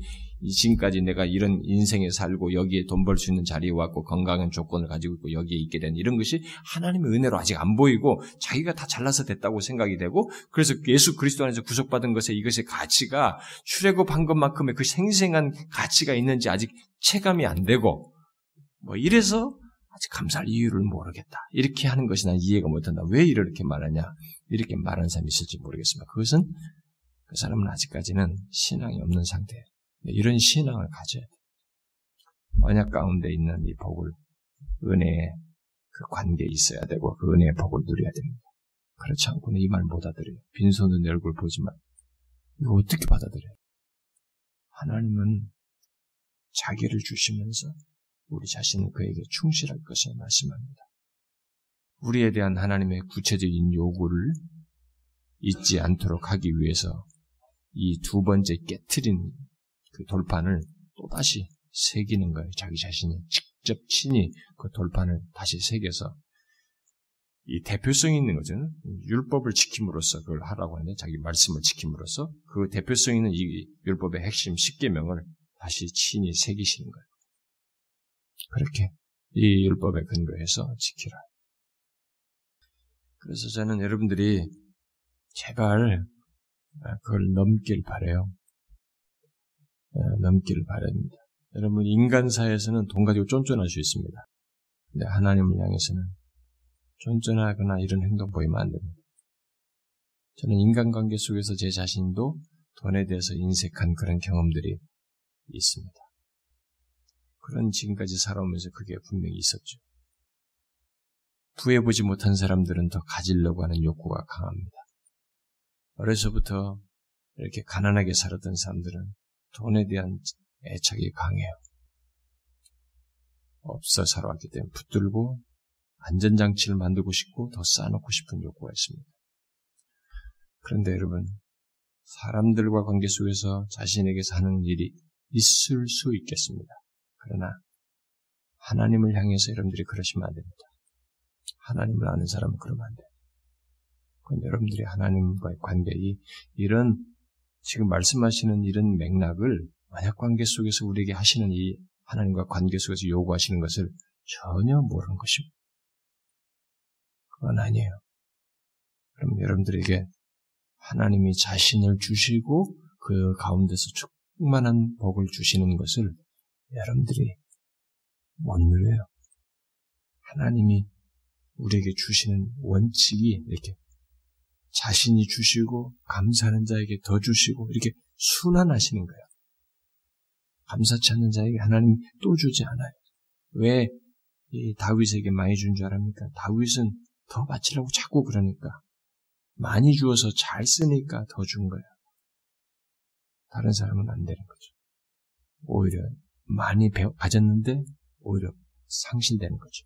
지금까지 내가 이런 인생에 살고 여기에 돈 벌 수 있는 자리에 왔고 건강한 조건을 가지고 있고 여기에 있게 된 이런 것이 하나님의 은혜로 아직 안 보이고 자기가 다 잘나서 됐다고 생각이 되고 그래서 예수 그리스도 안에서 구속받은 것에 이것의 가치가 출애굽한 것만큼의 그 생생한 가치가 있는지 아직 체감이 안 되고 뭐 이래서 아직 감사할 이유를 모르겠다. 이렇게 하는 것이 난 이해가 못한다. 왜 이렇게 말하냐? 이렇게 말하는 사람이 있을지 모르겠습니다. 그것은 그 사람은 아직까지는 신앙이 없는 상태예요. 이런 신앙을 가져야 돼. 언약 가운데 있는 이 복을 은혜의 그 관계에 있어야 되고 그 은혜의 복을 누려야 됩니다. 그렇지 않고는 이 말못 알아들어요. 빈손은 내 얼굴 보지만 이거 어떻게 받아들여요? 하나님은 자기를 주시면서 우리 자신은 그에게 충실할 것을 말씀합니다. 우리에 대한 하나님의 구체적인 요구를 잊지 않도록 하기 위해서 이 두 번째 깨트린 그 돌판을 또다시 새기는 거예요. 자기 자신이 직접 친히 그 돌판을 다시 새겨서 이 대표성이 있는 거죠. 율법을 지킴으로써 그걸 하라고 하는데 자기 말씀을 지킴으로써 그 대표성 있는 이 율법의 핵심 10계명을 다시 친히 새기시는 거예요. 그렇게 이 율법에 근거해서 지키라. 그래서 저는 여러분들이 제발 그걸 넘길 바래요. 어, 넘길 바랍니다. 여러분 인간사에서는 돈 가지고 쫀쫀할 수 있습니다. 근데 하나님을 향해서는 쫀쫀하거나 이런 행동 보이면 안 됩니다. 저는 인간관계 속에서 제 자신도 돈에 대해서 인색한 그런 경험들이 있습니다. 그런 지금까지 살아오면서 그게 분명히 있었죠. 구해보지 못한 사람들은 더 가지려고 하는 욕구가 강합니다. 어려서부터 이렇게 가난하게 살았던 사람들은 돈에 대한 애착이 강해요. 없어 살아왔기 때문에 붙들고 안전장치를 만들고 싶고 더 쌓아놓고 싶은 욕구가 있습니다. 그런데 여러분, 사람들과 관계 속에서 자신에게서 하는 일이 있을 수 있겠습니다. 그러나 하나님을 향해서 여러분들이 그러시면 안 됩니다. 하나님을 아는 사람은 그러면 안 돼요. 그건 여러분들이 하나님과의 관계, 이, 이런, 지금 말씀하시는 이런 맥락을 만약 관계 속에서 우리에게 하시는 이 하나님과 관계 속에서 요구하시는 것을 전혀 모르는 것입니다. 그건 아니에요. 그럼 여러분들에게 하나님이 자신을 주시고 그 가운데서 충만한 복을 주시는 것을 여러분들이 못 누려요. 하나님이 우리에게 주시는 원칙이 이렇게 자신이 주시고 감사하는 자에게 더 주시고 이렇게 순환하시는 거예요. 감사치 않는 자에게 하나님이 또 주지 않아요. 왜 다윗에게 많이 준 줄 알합니까? 다윗은 더 바치라고 자꾸 그러니까 많이 주어서 잘 쓰니까 더 준 거예요. 다른 사람은 안 되는 거죠. 오히려 많이 배워, 가졌는데 오히려 상실되는 거죠.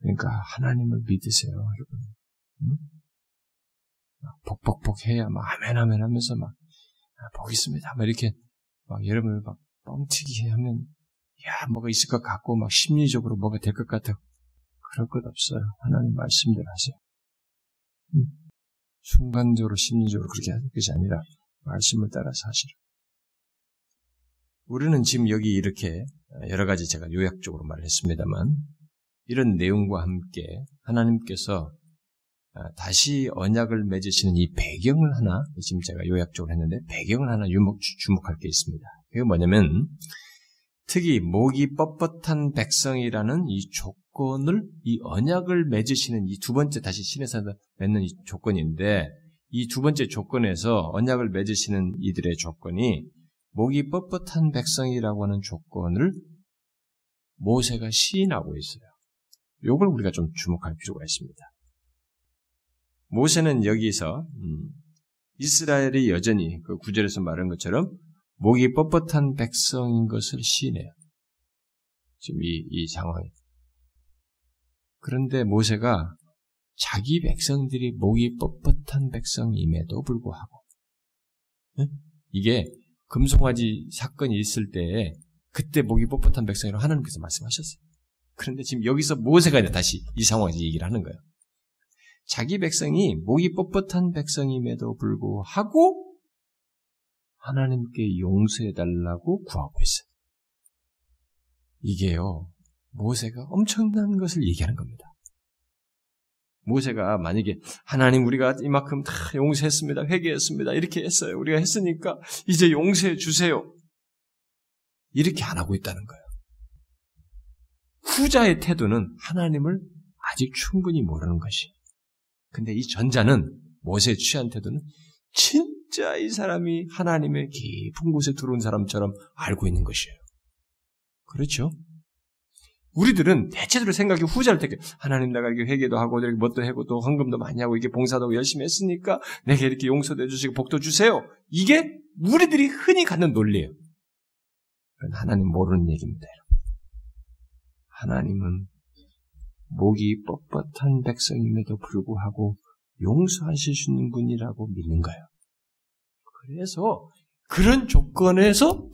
그러니까 하나님을 믿으세요, 여러분. 응? 복복복 해야 막 아멘 아멘 하면서 막 아, 복 있습니다. 막 이렇게 막 여러분을 막 뻥튀기 하면 야 뭐가 있을 것 같고 막 심리적으로 뭐가 될 것 같아. 그럴 것 없어요. 하나님 말씀대로 하세요. 응? 순간적으로 심리적으로 그렇게 하는 것이 아니라 말씀을 따라서 하시라. 우리는 지금 여기 이렇게 여러 가지 제가 요약적으로 말했습니다만 이런 내용과 함께 하나님께서 아, 다시 언약을 맺으시는 이 배경을 하나 지금 제가 요약적으로 했는데 배경을 하나 유목, 주목할 게 있습니다. 그게 뭐냐면 특히 목이 뻣뻣한 백성이라는 이 조건을 이 언약을 맺으시는 이 두 번째 다시 신에서 맺는 이 조건인데 이 두 번째 조건에서 언약을 맺으시는 이들의 조건이 목이 뻣뻣한 백성이라고 하는 조건을 모세가 시인하고 있어요. 이걸 우리가 좀 주목할 필요가 있습니다. 모세는 여기서 음, 이스라엘이 여전히 그 구절에서 말한 것처럼 목이 뻣뻣한 백성인 것을 시인해요. 지금 이, 이 상황이. 그런데 모세가 자기 백성들이 목이 뻣뻣한 백성임에도 불구하고 네? 이게 금송아지 사건이 있을 때 그때 목이 뻣뻣한 백성이라고 하나님께서 말씀하셨어요. 그런데 지금 여기서 모세가 다시 이 상황에서 얘기를 하는 거예요. 자기 백성이 목이 뻣뻣한 백성임에도 불구하고 하나님께 용서해달라고 구하고 있어요. 이게요, 모세가 엄청난 것을 얘기하는 겁니다. 모세가 만약에 하나님 우리가 이만큼 다 용서했습니다. 회개했습니다. 이렇게 했어요. 우리가 했으니까 이제 용서해 주세요. 이렇게 안 하고 있다는 거예요. 후자의 태도는 하나님을 아직 충분히 모르는 것이. 근데 이 전자는 모세의 취한 태도는 진짜 이 사람이 하나님의 깊은 곳에 들어온 사람처럼 알고 있는 것이에요. 그렇죠? 우리들은 대체적으로 생각이 후자를 택해. 하나님 내가 이렇게 회개도 하고, 이렇게 뭣도 하고, 또 헌금도 많이 하고, 이게 봉사도 열심히 했으니까, 내게 이렇게 용서도 해주시고, 복도 주세요. 이게 우리들이 흔히 갖는 논리예요. 하나님 모르는 얘기입니다. 하나님은 목이 뻣뻣한 백성임에도 불구하고 용서하실 수 있는 분이라고 믿는 거예요. 그래서 그런 조건에서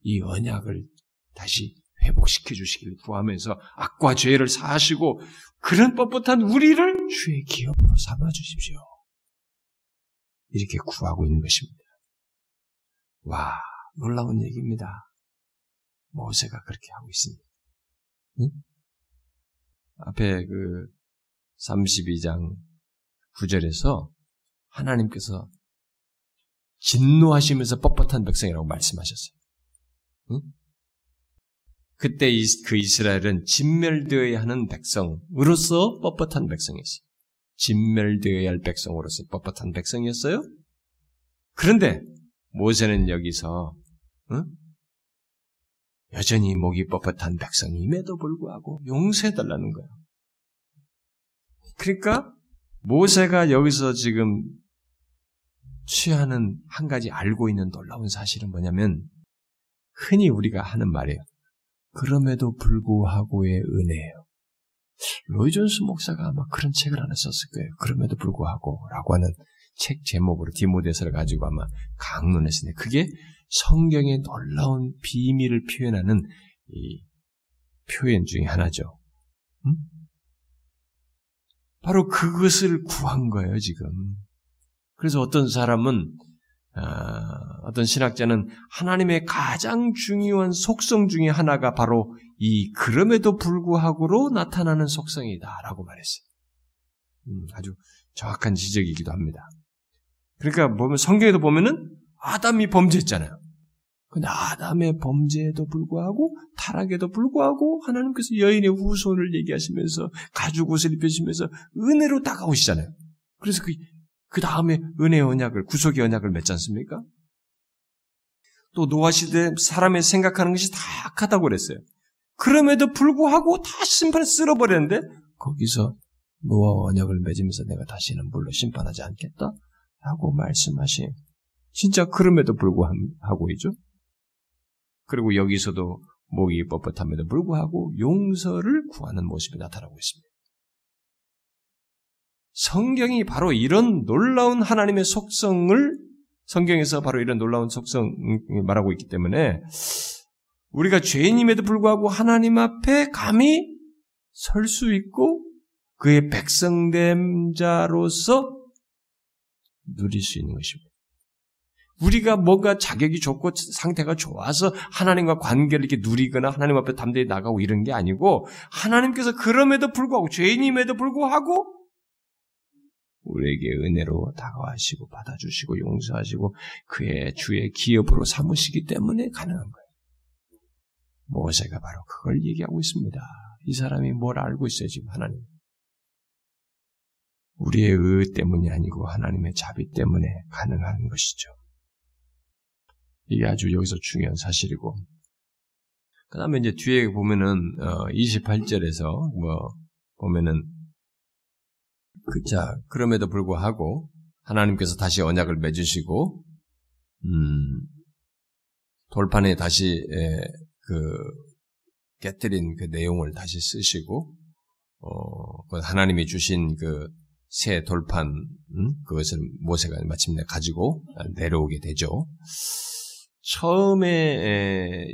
이 언약을 다시 회복시켜 주시길 구하면서 악과 죄를 사하시고 그런 뻣뻣한 우리를 주의 기업으로 삼아 주십시오. 이렇게 구하고 있는 것입니다. 와, 놀라운 얘기입니다. 모세가 그렇게 하고 있습니다. 응? 앞에 그 32장 9절에서 하나님께서 진노하시면서 뻣뻣한 백성이라고 말씀하셨어요. 응? 그때 그 이스라엘은 진멸되어야 하는 백성으로서 뻣뻣한 백성이었어요. 진멸되어야 할 백성으로서 뻣뻣한 백성이었어요. 그런데 모세는 여기서 응? 여전히 목이 뻣뻣한 백성임에도 불구하고 용서해달라는 거예요. 그러니까 모세가 여기서 지금 취하는 한 가지 알고 있는 놀라운 사실은 뭐냐면 흔히 우리가 하는 말이에요. 그럼에도 불구하고의 은혜예요. 로이 존스 목사가 아마 그런 책을 하나 썼을 거예요. 그럼에도 불구하고 라고 하는 책 제목으로 디모데서를 가지고 아마 강론했으니 그게 성경의 놀라운 비밀을 표현하는 이 표현 중에 하나죠. 음? 바로 그것을 구한 거예요, 지금. 그래서 어떤 사람은 아, 어떤 신학자는 하나님의 가장 중요한 속성 중의 하나가 바로 이 그럼에도 불구하고로 나타나는 속성이다라고 말했어요. 음, 아주 정확한 지적이기도 합니다. 그러니까 보면 성경에도 보면은 아담이 범죄했잖아요. 근데 아담의 범죄에도 불구하고 타락에도 불구하고 하나님께서 여인의 후손을 얘기하시면서 가죽 옷을 입히시면서 은혜로 다가오시잖아요. 그래서 그, 그 다음에 은혜 언약을 구속의 언약을 맺지 않습니까? 또 노아 시대 사람의 생각하는 것이 다 악하다고 그랬어요. 그럼에도 불구하고 다 심판에 쓸어버렸는데 거기서 노아 언약을 맺으면서 내가 다시는 물로 심판하지 않겠다 라고 말씀하신 진짜 그럼에도 불구하고 이죠. 그리고 여기서도 목이 뻣뻣함에도 불구하고 용서를 구하는 모습이 나타나고 있습니다. 성경이 바로 이런 놀라운 하나님의 속성을 성경에서 바로 이런 놀라운 속성을 말하고 있기 때문에 우리가 죄인임에도 불구하고 하나님 앞에 감히 설 수 있고 그의 백성됨 자로서 누릴 수 있는 것입니다. 우리가 뭔가 자격이 좋고 상태가 좋아서 하나님과 관계를 이렇게 누리거나 하나님 앞에 담대히 나가고 이런 게 아니고 하나님께서 그럼에도 불구하고 죄인임에도 불구하고 우리에게 은혜로 다가와시고 받아주시고 용서하시고 그의 주의 기업으로 삼으시기 때문에 가능한 거예요. 모세가 바로 그걸 얘기하고 있습니다. 이 사람이 뭘 알고 있어요, 지금 하나님. 우리의 의 때문이 아니고 하나님의 자비 때문에 가능한 것이죠. 이게 아주 여기서 중요한 사실이고. 그 다음에 이제 뒤에 보면은, 어, 28절에서, 뭐, 보면은, 그, 자, 그럼에도 불구하고, 하나님께서 다시 언약을 맺으시고, 음, 돌판에 다시, 에, 그, 깨뜨린 그 내용을 다시 쓰시고, 어, 그 하나님이 주신 그 새 돌판 음? 그것을 모세가 마침내 가지고 내려오게 되죠. 처음에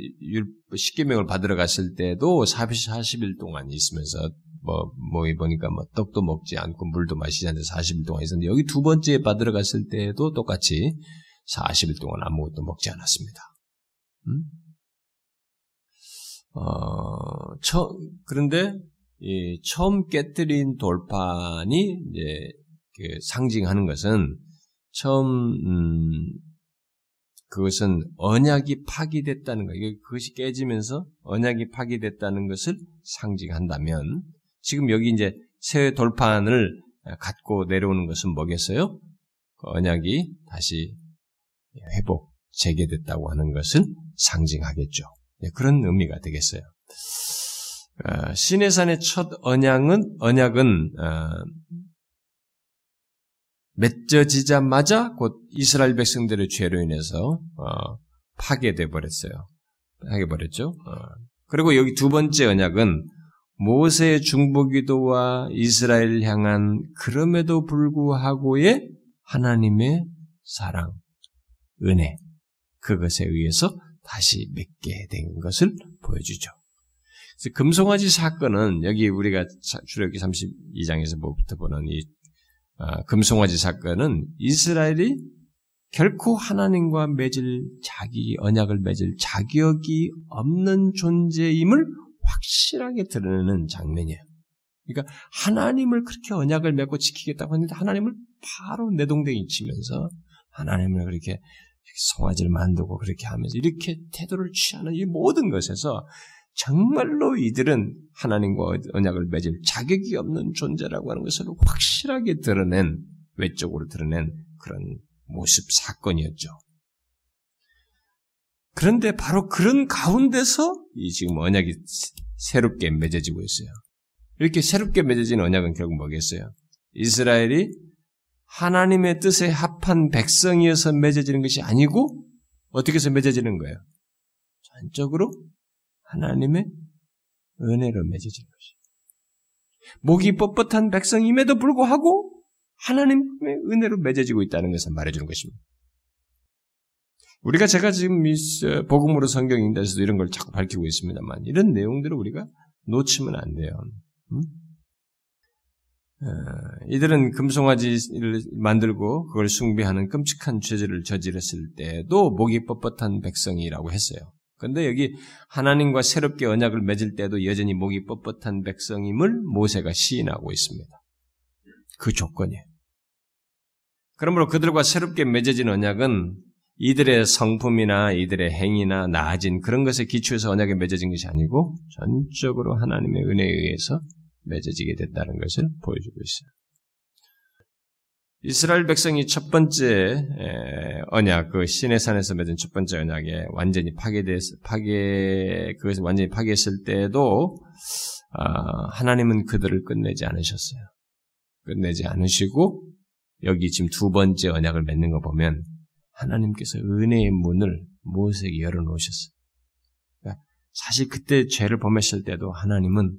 십계명을 받으러 갔을 때도 40일 동안 있으면서 뭐, 뭐, 보니까 뭐, 떡도 먹지 않고 물도 마시지 않는데 40일 동안 있었는데, 여기 두 번째 받으러 갔을 때도 똑같이 40일 동안 아무것도 먹지 않았습니다. 음? 어, 처, 그런데, 이 처음 깨뜨린 돌판이 이제 그 상징하는 것은 처음 음, 그것은 언약이 파기됐다는 거. 이게 그것이 깨지면서 언약이 파기됐다는 것을 상징한다면 지금 여기 이제 새 돌판을 갖고 내려오는 것은 뭐겠어요? 그 언약이 다시 회복 재개됐다고 하는 것을 상징하겠죠. 네, 그런 의미가 되겠어요. 어, 시내산의 첫 언약은 언약은 어, 맺어지자마자 곧 이스라엘 백성들의 죄로 인해서 어, 파괴돼 버렸어요. 파괴 버렸죠. 어. 그리고 여기 두 번째 언약은 모세의 중보기도와 이스라엘 향한 그럼에도 불구하고의 하나님의 사랑, 은혜 그것에 의해서 다시 맺게 된 것을 보여주죠. 금송아지 사건은 여기 우리가 출애기 32장에서 뭐부터 보는 이 아, 금송아지 사건은 이스라엘이 결코 하나님과 맺을 자기 언약을 맺을 자격이 없는 존재임을 확실하게 드러내는 장면이에요. 그러니까 하나님을 그렇게 언약을 맺고 지키겠다고 했는데 하나님을 바로 내동댕이 치면서 하나님을 그렇게 송아지를 만들고 그렇게 하면서 이렇게 태도를 취하는 이 모든 것에서 정말로 이들은 하나님과 언약을 맺을 자격이 없는 존재라고 하는 것을 확실하게 드러낸, 외적으로 드러낸 그런 모습 사건이었죠. 그런데 바로 그런 가운데서 이 지금 언약이 새롭게 맺어지고 있어요. 이렇게 새롭게 맺어진 언약은 결국 뭐겠어요? 이스라엘이 하나님의 뜻에 합한 백성이어서 맺어지는 것이 아니고 어떻게 해서 맺어지는 거예요? 전적으로 하나님의 은혜로 맺어진 것이. 목이 뻣뻣한 백성임에도 불구하고 하나님의 은혜로 맺어지고 있다는 것을 말해주는 것입니다. 우리가 제가 지금 복음으로 성경 인다에서도 이런 걸 자꾸 밝히고 있습니다만 이런 내용들을 우리가 놓치면 안 돼요. 음? 어, 이들은 금송아지를 만들고 그걸 숭배하는 끔찍한 죄질을 저질렀을 때도 목이 뻣뻣한 백성이라고 했어요. 그런데 여기 하나님과 새롭게 언약을 맺을 때도 여전히 목이 뻣뻣한 백성임을 모세가 시인하고 있습니다. 그 조건이에요. 그러므로 그들과 새롭게 맺어진 언약은 이들의 성품이나 이들의 행위나 나아진 그런 것에 기초해서 언약에 맺어진 것이 아니고 전적으로 하나님의 은혜에 의해서 맺어지게 됐다는 것을 보여주고 있어요. 이스라엘 백성이 첫 번째 언약, 그 시내산에서 맺은 첫 번째 언약에 완전히 파괴됐, 파괴, 그것을 완전히 파괴했을 때도, 아, 하나님은 그들을 끝내지 않으셨어요. 끝내지 않으시고, 여기 지금 두 번째 언약을 맺는 거 보면, 하나님께서 은혜의 문을 모세에게 열어놓으셨어요. 그러니까 사실 그때 죄를 범했을 때도 하나님은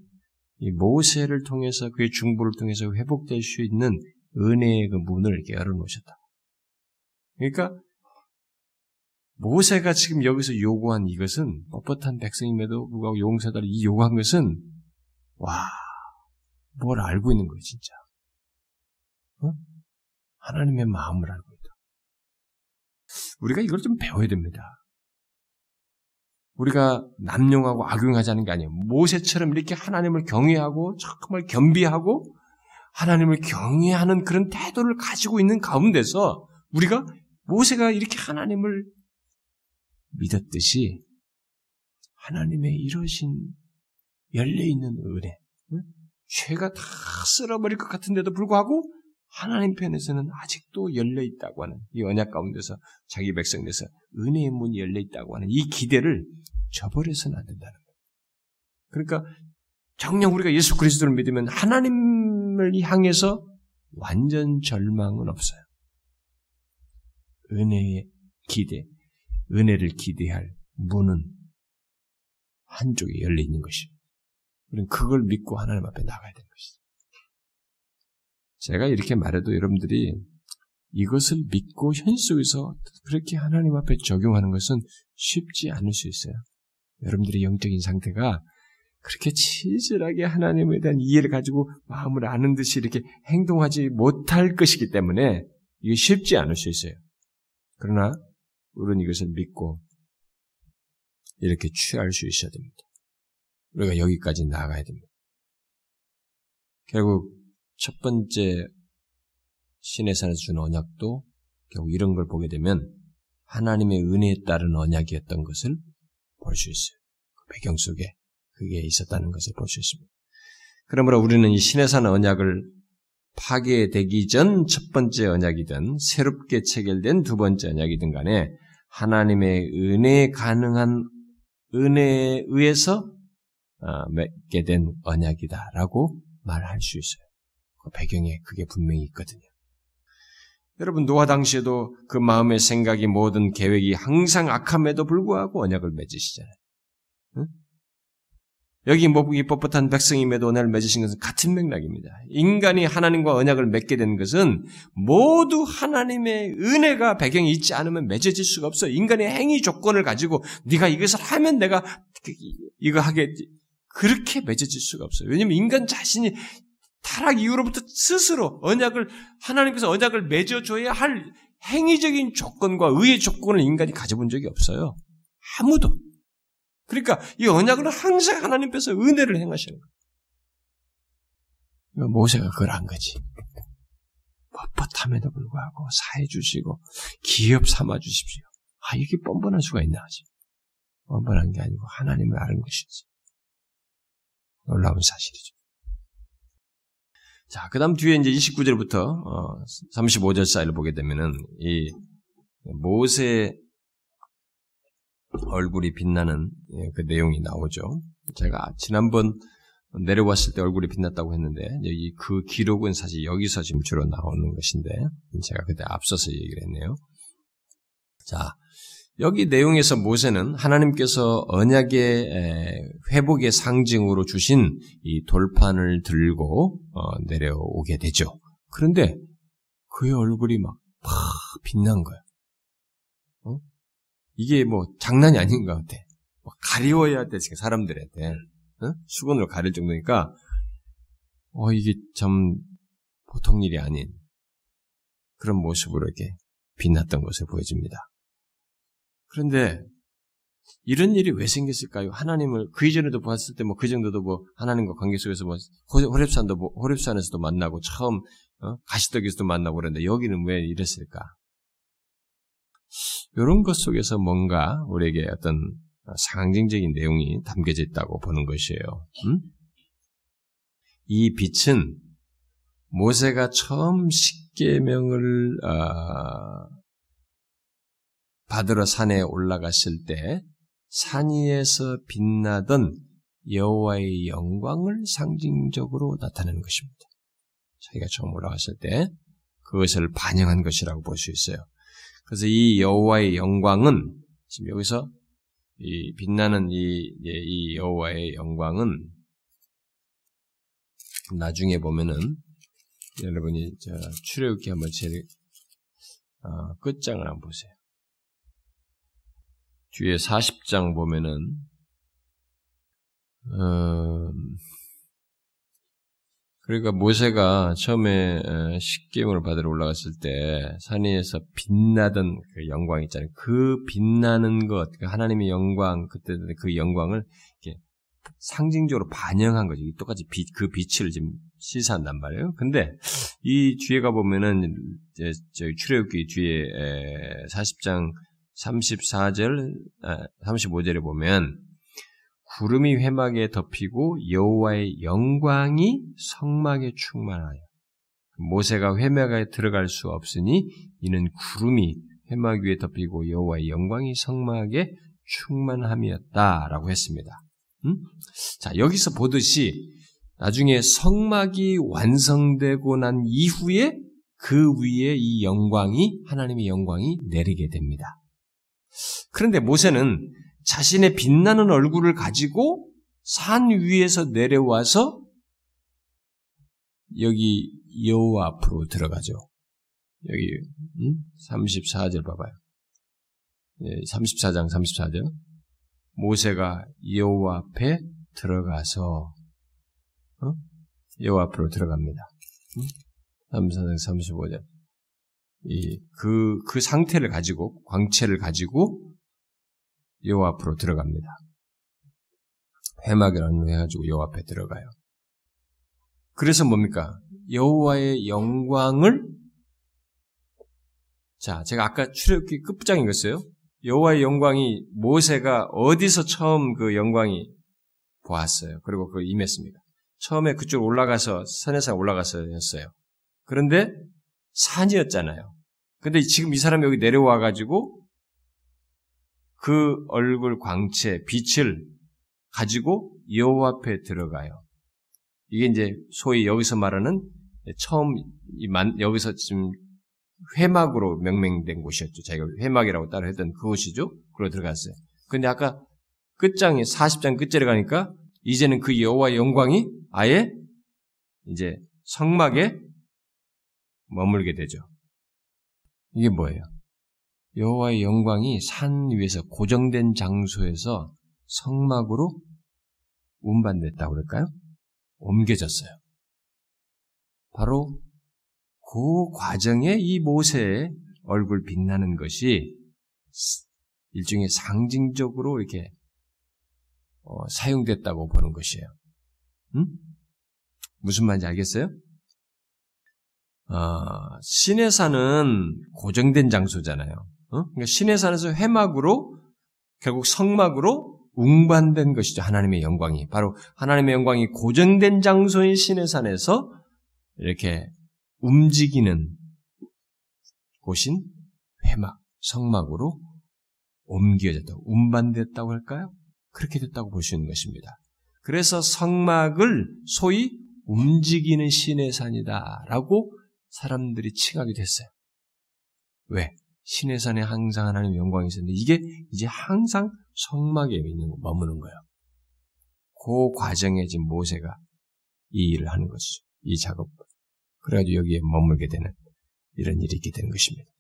이 모세를 통해서 그의 중보를 통해서 회복될 수 있는 은혜의 그 문을 이렇게 열어놓으셨다. 그러니까 모세가 지금 여기서 요구한 이것은 뻣뻣한 백성임에도 불구하고 용서달라 이 요구한 것은 와, 뭘 알고 있는 거예요, 진짜. 어? 하나님의 마음을 알고 있다. 우리가 이걸 좀 배워야 됩니다. 우리가 남용하고 악용하자는 게 아니에요. 모세처럼 이렇게 하나님을 경외하고 정말 겸비하고 하나님을 경외하는 그런 태도를 가지고 있는 가운데서 우리가 모세가 이렇게 하나님을 믿었듯이 하나님의 이러신 열려있는 은혜, 죄가 다 쓸어버릴 것 같은데도 불구하고 하나님 편에서는 아직도 열려있다고 하는 이 언약 가운데서 자기 백성에서 은혜의 문이 열려있다고 하는 이 기대를 저버려서는 안 된다는 거예요. 그러니까 정녕 우리가 예수 그리스도를 믿으면 하나님 을 향해서 완전 절망은 없어요. 은혜의 기대, 은혜를 기대할 문은 한쪽에 열려 있는 것입니다. 우리는 그걸 믿고 하나님 앞에 나가야 되는 것이죠. 제가 이렇게 말해도 여러분들이 이것을 믿고 현실 속에서 그렇게 하나님 앞에 적용하는 것은 쉽지 않을 수 있어요. 여러분들의 영적인 상태가 그렇게 치질하게 하나님에 대한 이해를 가지고 마음을 아는 듯이 이렇게 행동하지 못할 것이기 때문에 이게 쉽지 않을 수 있어요. 그러나 우리는 이것을 믿고 이렇게 취할 수 있어야 됩니다. 우리가 여기까지 나아가야 됩니다. 결국 첫 번째 신의 산에서 준 언약도 결국 이런 걸 보게 되면 하나님의 은혜에 따른 언약이었던 것을 볼 수 있어요. 그 배경 속에 그게 있었다는 것을 볼 수 있습니다. 그러므로 우리는 이 신의 산 언약을 파괴되기 전 첫 번째 언약이든 새롭게 체결된 두 번째 언약이든 간에 하나님의 은혜에 가능한 은혜에 의해서 어, 맺게 된 언약이다라고 말할 수 있어요. 그 배경에 그게 분명히 있거든요. 여러분 노아 당시에도 그 마음의 생각이 모든 계획이 항상 악함에도 불구하고 언약을 맺으시잖아요. 응? 여기 목이 뻣뻣한 백성임에도 언약을 맺으신 것은 같은 맥락입니다. 인간이 하나님과 언약을 맺게 된 것은 모두 하나님의 은혜가 배경이 있지 않으면 맺어질 수가 없어. 인간의 행위 조건을 가지고 네가 이것을 하면 내가 이거 하겠지. 그렇게 맺어질 수가 없어요. 왜냐하면 인간 자신이 타락 이후로부터 스스로 언약을 하나님께서 언약을 맺어줘야 할 행위적인 조건과 의의 조건을 인간이 가져본 적이 없어요. 아무도. 그러니까 이 언약은 항상 하나님께서 은혜를 행하시는 거예요. 모세가 그걸 한 거지. 뻣뻣함에도 불구하고 사해 주시고 기업 삼아 주십시오. 아 이게 뻔뻔할 수가 있나 하지. 뻔뻔한 게 아니고 하나님을 아는 것이지. 놀라운 사실이죠. 자, 그 다음 뒤에 이제 29절부터 어, 35절 사이를 보게 되면은 이 모세 얼굴이 빛나는 예, 그 내용이 나오죠. 제가 지난번 내려왔을 때 얼굴이 빛났다고 했는데 여기 그 기록은 사실 여기서 지금 주로 나오는 것인데 제가 그때 앞서서 얘기를 했네요. 자, 여기 내용에서 모세는 하나님께서 언약의 회복의 상징으로 주신 이 돌판을 들고 어, 내려오게 되죠. 그런데 그의 얼굴이 막, 막 빛난 거야. 어? 이게 뭐 장난이 아닌 것 같아. 가리워야 돼, 지금 사람들한테. 어? 수건으로 가릴 정도니까, 어, 이게 참 보통 일이 아닌 그런 모습으로 이렇게 빛났던 것을 보여줍니다. 그런데 이런 일이 왜 생겼을까요? 하나님을 그 이전에도 봤을 때 뭐 그 정도도 뭐 하나님과 관계 속에서 뭐 호렙산도 뭐 호렙산에서도 만나고 처음 어? 가시떡에서도 만나고 그랬는데 여기는 왜 이랬을까? 이런 것 속에서 뭔가 우리에게 어떤 상징적인 내용이 담겨져 있다고 보는 것이에요. 음? 이 빛은 모세가 처음 십계명을 어, 받으러 산에 올라갔을 때 산 위에서 빛나던 여호와의 영광을 상징적으로 나타내는 것입니다. 자기가 처음 올라갔을 때 그것을 반영한 것이라고 볼 수 있어요. 그래서 이 여호와의 영광은 지금 여기서 이 빛나는 이, 이 여호와의 영광은 나중에 보면은 여러분이 출애굽기 한번 제일 어, 끝장을 한번 보세요. 뒤에 40장 보면은 어, 그러니까 모세가 처음에 십계명을 받으러 올라갔을 때 산위에서 빛나던 그 영광 있잖아요. 그 빛나는 것, 그 하나님의 영광 그때 그 영광을 이렇게 상징적으로 반영한 거죠. 똑같이 빛, 그 빛을 지금 시사한단 말이에요. 근데 이 뒤에 가 보면은 이제 출애굽기 뒤에 40장 34절, 35절에 아, 보면 구름이 회막에 덮이고 여호와의 영광이 성막에 충만하여 모세가 회막에 들어갈 수 없으니 이는 구름이 회막 위에 덮이고 여호와의 영광이 성막에 충만함이었다라고 했습니다. 음? 자 여기서 보듯이 나중에 성막이 완성되고 난 이후에 그 위에 이 영광이 하나님의 영광이 내리게 됩니다. 그런데 모세는 자신의 빛나는 얼굴을 가지고 산 위에서 내려와서 여기 여호와 앞으로 들어가죠. 여기 음? 34절 봐봐요. 예, 34장 34절. 모세가 여호와 앞에 들어가서 어? 여호와 앞으로 들어갑니다. 음? 34장 35절. 이그그 상태를 가지고 광채를 가지고 여호와 앞으로 들어갑니다. 회막이라는 해가지고 여호와 앞에 들어가요. 그래서 뭡니까? 여호와의 영광을 자, 제가 아까 출애굽기 끝부장 읽었어요. 여호와의 영광이 모세가 어디서 처음 그 영광이 보았어요. 그리고 그 임했습니까? 처음에 그쪽 올라가서 산에서 올라가서였어요. 그런데 산이었잖아요. 근데 지금 이 사람이 여기 내려와 가지고 그 얼굴 광채 빛을 가지고 여호와 앞에 들어가요. 이게 이제 소위 여기서 말하는 처음 여기서 지금 회막으로 명명된 곳이었죠. 자기가 회막이라고 따로 했던 그곳이죠. 그로 들어갔어요. 근데 아까 끝장에 40장 끝절에 가니까 이제는 그 여호와의 영광이 아예 이제 성막에 머물게 되죠. 이게 뭐예요? 여호와의 영광이 산 위에서 고정된 장소에서 성막으로 운반됐다고 그럴까요? 옮겨졌어요. 바로 그 과정에 이 모세의 얼굴 빛나는 것이 일종의 상징적으로 이렇게 어, 사용됐다고 보는 것이에요. 음? 무슨 말인지 알겠어요? 어, 신의 산은 고정된 장소잖아요. 어? 그러니까 신의 산에서 회막으로 결국 성막으로 웅반된 것이죠. 하나님의 영광이. 바로 하나님의 영광이 고정된 장소인 신의 산에서 이렇게 움직이는 곳인 회막, 성막으로 옮겨졌다. 운반됐다고 할까요? 그렇게 됐다고 볼 수 있는 것입니다. 그래서 성막을 소위 움직이는 신의 산이다라고 사람들이 칭하게 됐어요. 왜? 신의 산에 항상 하나님의 영광이 있었는데 이게 이제 항상 성막에 있는 거, 머무는 거예요. 그 과정에 지금 모세가 이 일을 하는 것이죠. 이 작업. 그래가지고 여기에 머물게 되는 이런 일이 있게 되는 것입니다.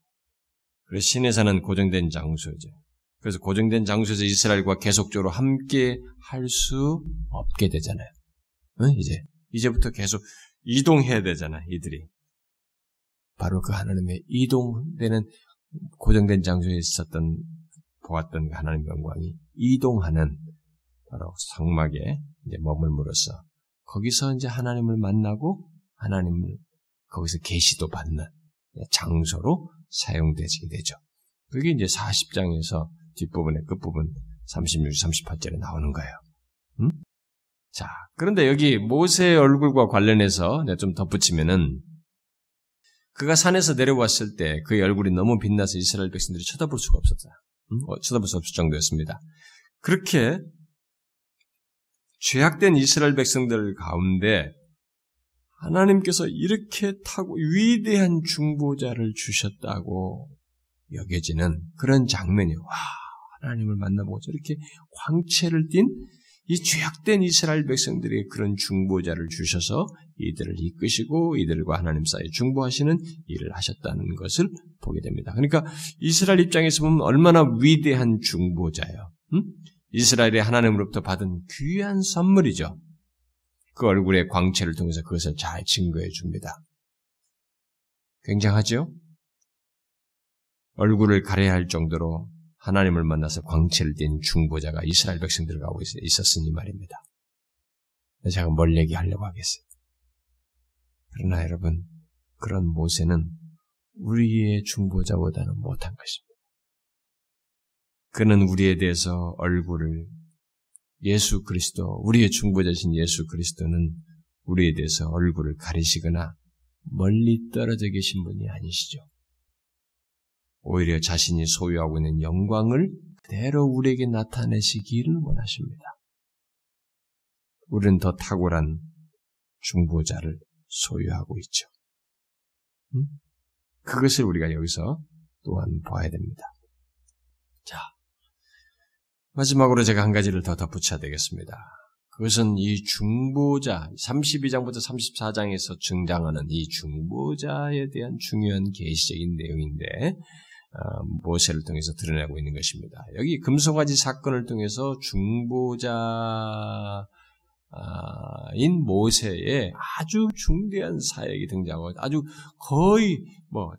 그래서 신의 산은 고정된 장소죠. 그래서 고정된 장소에서 이스라엘과 계속적으로 함께 할 수 없게 되잖아요. 응? 이제 이제부터 계속 이동해야 되잖아, 이들이. 바로 그 하나님의 이동되는 고정된 장소에 있었던 보았던 그 하나님의 영광이 이동하는 바로 성막에 이제 머물므로써 거기서 이제 하나님을 만나고 하나님을 거기서 계시도 받는 장소로 사용되게 되죠. 그게 이제 40장에서 뒷부분의 끝부분 36, 38절에 나오는 거예요. 음? 자, 그런데 여기 모세의 얼굴과 관련해서 좀 덧붙이면은 그가 산에서 내려왔을 때 그의 얼굴이 너무 빛나서 이스라엘 백성들이 쳐다볼 수가 없었다. 음? 어, 쳐다볼 수 없을 정도였습니다. 그렇게 죄악된 이스라엘 백성들 가운데 하나님께서 이렇게 타고 위대한 중보자를 주셨다고 여겨지는 그런 장면이 와 하나님을 만나보고 저렇게 광채를 띤 이 죄악된 이스라엘 백성들에게 그런 중보자를 주셔서 이들을 이끄시고 이들과 하나님 사이 중보하시는 일을 하셨다는 것을 보게 됩니다. 그러니까 이스라엘 입장에서 보면 얼마나 위대한 중보자예요. 음? 이스라엘의 하나님으로부터 받은 귀한 선물이죠. 그 얼굴의 광채를 통해서 그것을 잘 증거해 줍니다. 굉장하죠? 얼굴을 가려야 할 정도로 하나님을 만나서 띤 중보자가 이스라엘 백성들 가고 있었으니 말입니다. 제가 뭘 얘기하려고 하겠어요. 그러나 여러분, 그런 모세는 우리의 중보자보다는 못한 것입니다. 그는 우리에 대해서 얼굴을 예수 그리스도, 우리의 중보자신 예수 그리스도는 우리에 대해서 얼굴을 가리시거나 멀리 떨어져 계신 분이 아니시죠. 오히려 자신이 소유하고 있는 영광을 그대로 우리에게 나타내시기를 원하십니다. 우리는 더 탁월한 중보자를 소유하고 있죠. 음? 그것을 우리가 여기서 또한 봐야 됩니다. 자, 마지막으로 제가 한 가지를 더 덧붙여야 되겠습니다. 그것은 이 중보자, 32장부터 34장에서 등장하는 이 중보자에 대한 중요한 계시적인 내용인데, 어, 모세를 통해서 드러내고 있는 것입니다. 여기 금송아지 사건을 통해서 중보자, 인 모세의 아주 중대한 사역이 등장하고 아주 거의 뭐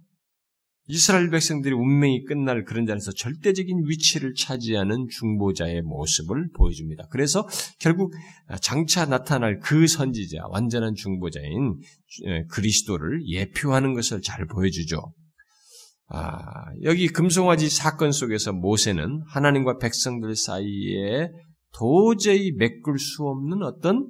이스라엘 백성들이 운명이 끝날 그런 자리에서 절대적인 위치를 차지하는 중보자의 모습을 보여줍니다. 그래서 결국 장차 나타날 그 선지자, 완전한 중보자인 그리스도를 예표하는 것을 잘 보여주죠. 아, 여기 금송아지 사건 속에서 모세는 하나님과 백성들 사이에 도저히 메꿀 수 없는 어떤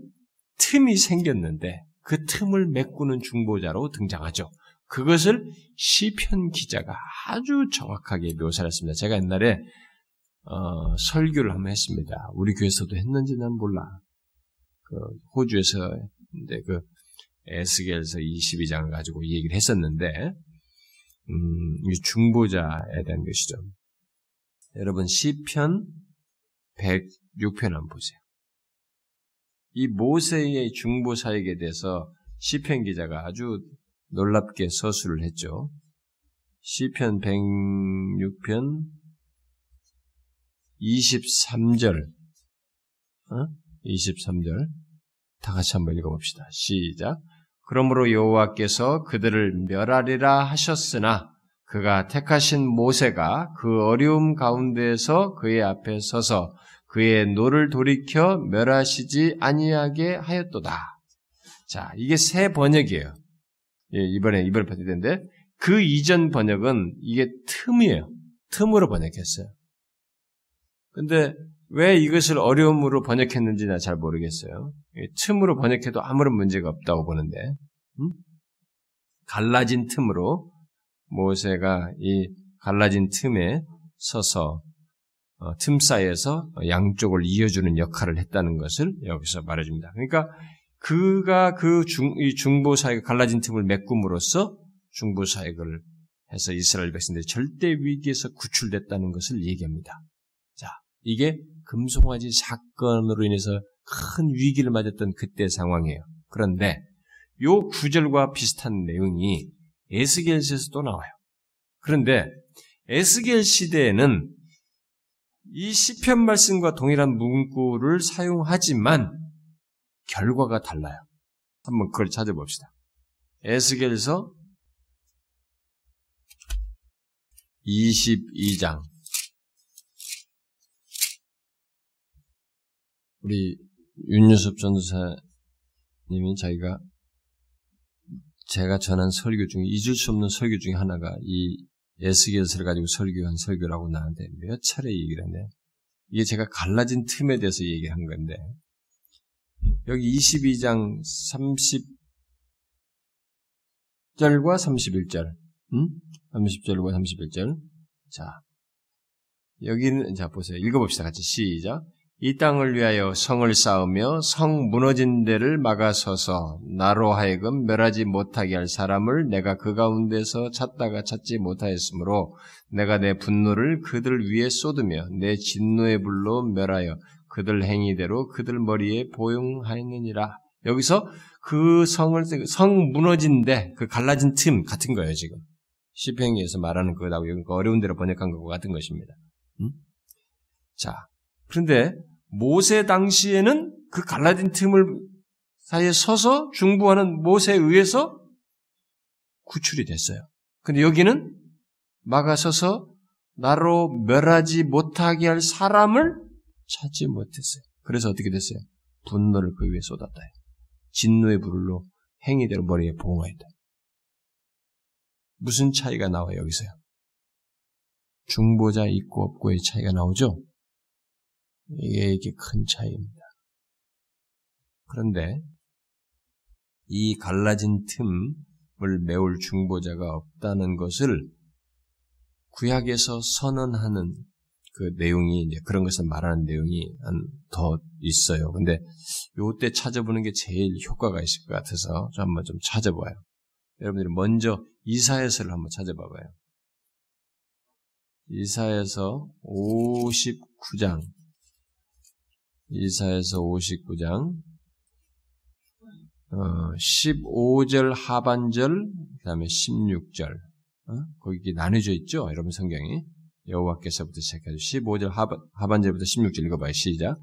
틈이 생겼는데 그 틈을 메꾸는 중보자로 등장하죠. 그것을 시편 기자가 아주 정확하게 묘사를 했습니다. 제가 옛날에 어, 설교를 한번 했습니다. 우리 교회에서도 했는지 난 몰라. 그 호주에서 근데 그 에스겔서 22장을 가지고 이 얘기를 했었는데 음, 이 중보자에 대한 것이죠. 여러분 시편 106편 한번 보세요. 이 모세의 중보 사역에 대해서 시편 기자가 아주 놀랍게 서술을 했죠. 시편 106편 23절 어? 23절 다 같이 한번 읽어봅시다. 시작. 그러므로 여호와께서 그들을 멸하리라 하셨으나 그가 택하신 모세가 그 어려움 가운데에서 그의 앞에 서서 그의 노를 돌이켜 멸하시지 아니하게 하였도다. 자, 이게 새 번역이에요. 예, 이번에 이번에 번역된데 그 이전 번역은 이게 틈이에요. 틈으로 번역했어요. 근데 왜 이것을 어려움으로 번역했는지 나 잘 모르겠어요. 틈으로 번역해도 아무런 문제가 없다고 보는데 음? 갈라진 틈으로 모세가 이 갈라진 틈에 서서 어, 틈 사이에서 양쪽을 이어주는 역할을 했다는 것을 여기서 말해줍니다. 그러니까 그가 그 중, 이 중보 사역을 갈라진 틈을 메꿈으로써 중보 사역을 해서 이스라엘 백성들이 절대 위기에서 구출됐다는 것을 얘기합니다. 자, 이게 금송아지 사건으로 인해서 큰 위기를 맞았던 그때 상황이에요. 그런데 요 구절과 비슷한 내용이 에스겔서에서 또 나와요. 그런데 에스겔 시대에는 이 시편 말씀과 동일한 문구를 사용하지만 결과가 달라요. 한번 그걸 찾아봅시다. 에스겔서 22장 우리 윤유섭 전도사님이 자기가 제가 전한 설교 중에 잊을 수 없는 설교 중에 하나가 이 에스겔서를 가지고 설교한 설교라고 나한테 몇 차례 얘기를 했네. 이게 제가 갈라진 틈에 대해서 얘기한 건데 여기 22장 30절과 31절, 음? 30절과 31절. 자, 여기는, 자, 보세요. 읽어봅시다. 같이 시작. 이 땅을 위하여 성을 쌓으며 성 무너진 데를 막아서서 나로 하여금 멸하지 못하게 할 사람을 내가 그 가운데서 찾다가 찾지 못하였으므로 내가 내 분노를 그들 위에 쏟으며 내 진노의 불로 멸하여 그들 행위대로 그들 머리에 보용하였느니라. 여기서 그 성을 성 무너진 데 그 갈라진 틈 같은 거예요 지금 시평에서 말하는 그거하고 여기 어려운 대로 번역한 것과 같은 것입니다. 음? 자 그런데 모세 당시에는 그 갈라진 틈을 사이에 서서 중부하는 모세에 의해서 구출이 됐어요. 근데 여기는 막아서서 나로 멸하지 못하게 할 사람을 찾지 못했어요. 그래서 어떻게 됐어요? 분노를 그 위에 쏟았다. 진노의 불로 행위대로 머리에 보호했다. 무슨 차이가 나와요, 여기서요? 중보자 있고 없고의 차이가 나오죠? 이게, 이게 큰 차이입니다. 그런데 이 갈라진 틈을 메울 중보자가 없다는 것을 구약에서 선언하는 그 내용이 이제 그런 것을 말하는 내용이 더 있어요. 근데 요때 찾아보는 게 제일 효과가 있을 것 같아서 한번 좀 찾아봐요. 여러분들이 먼저 이사에서를 한번 찾아봐봐요. 이사에서 59장 이사에서 59장 어, 15절 하반절 그다음에 16절 어? 거기 나뉘어져 있죠. 여러분 성경이 여호와께서부터 시작해서 15절 하반, 하반절부터 16절 읽어봐요. 시작.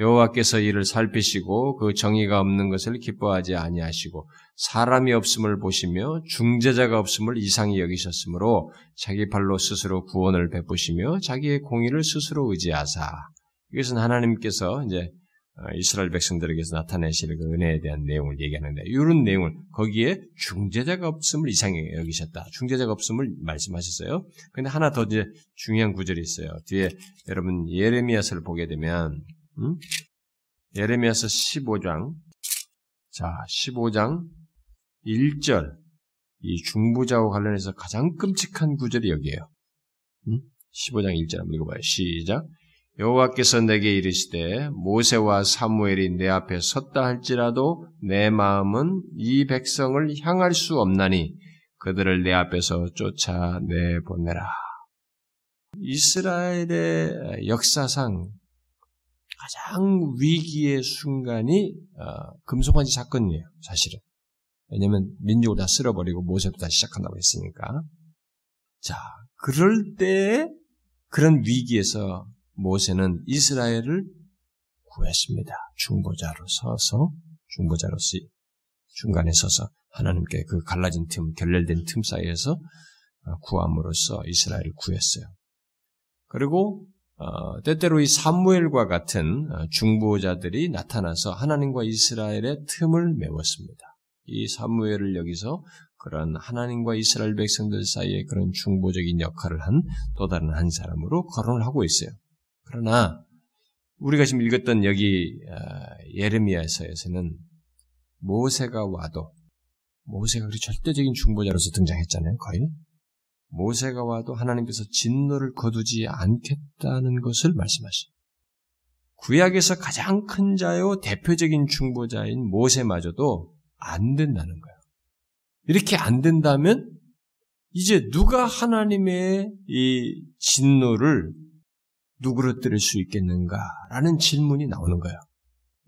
여호와께서 이를 살피시고 그 정의가 없는 것을 기뻐하지 아니하시고 사람이 없음을 보시며 중재자가 없음을 이상히 여기셨으므로 자기 발로 스스로 구원을 베푸시며 자기의 공의를 스스로 의지하사 이것은 하나님께서 이제 어, 이스라엘 백성들에게서 나타내실 그 은혜에 대한 내용을 얘기하는데 이런 내용을 거기에 중재자가 없음을 이상히 여기셨다. 중재자가 없음을 말씀하셨어요. 근데 하나 더 이제 중요한 구절이 있어요. 뒤에 여러분 예레미야서를 보게 되면 음? 예레미야서 15장 자 15장 1절 이 중보자와 관련해서 가장 끔찍한 구절이 여기에요. 음? 15장 1절 한번 읽어봐요. 시작. 여호와께서 내게 이르시되 모세와 사무엘이 내 앞에 섰다 할지라도 내 마음은 이 백성을 향할 수 없나니 그들을 내 앞에서 쫓아내 보내라. 이스라엘의 역사상 가장 위기의 순간이 어, 금송아지 사건이에요. 사실은 왜냐하면 민족을 다 쓸어버리고 모세부터 시작한다고 했으니까. 자, 그럴 때 그런 위기에서 모세는 이스라엘을 구했습니다. 중보자로 서서 중보자로서 중간에 서서 하나님께 그 갈라진 틈, 결렬된 틈 사이에서 구함으로써 이스라엘을 구했어요. 그리고 어, 때때로 이 사무엘과 같은 어, 중보자들이 나타나서 하나님과 이스라엘의 틈을 메웠습니다. 이 사무엘을 여기서 그런 하나님과 이스라엘 백성들 사이에 그런 중보적인 역할을 한 또 다른 한 사람으로 거론을 하고 있어요. 그러나 우리가 지금 읽었던 여기 어, 예레미야서에서는 모세가 와도 모세가 그 절대적인 중보자로서 등장했잖아요. 거의 모세가 와도 하나님께서 진노를 거두지 않겠다는 것을 말씀하시. 구약에서 가장 큰 자요 대표적인 중보자인 모세마저도 안 된다는 거예요. 이렇게 안 된다면 이제 누가 하나님의 이 진노를 누그러뜨릴 수 있겠는가라는 질문이 나오는 거예요.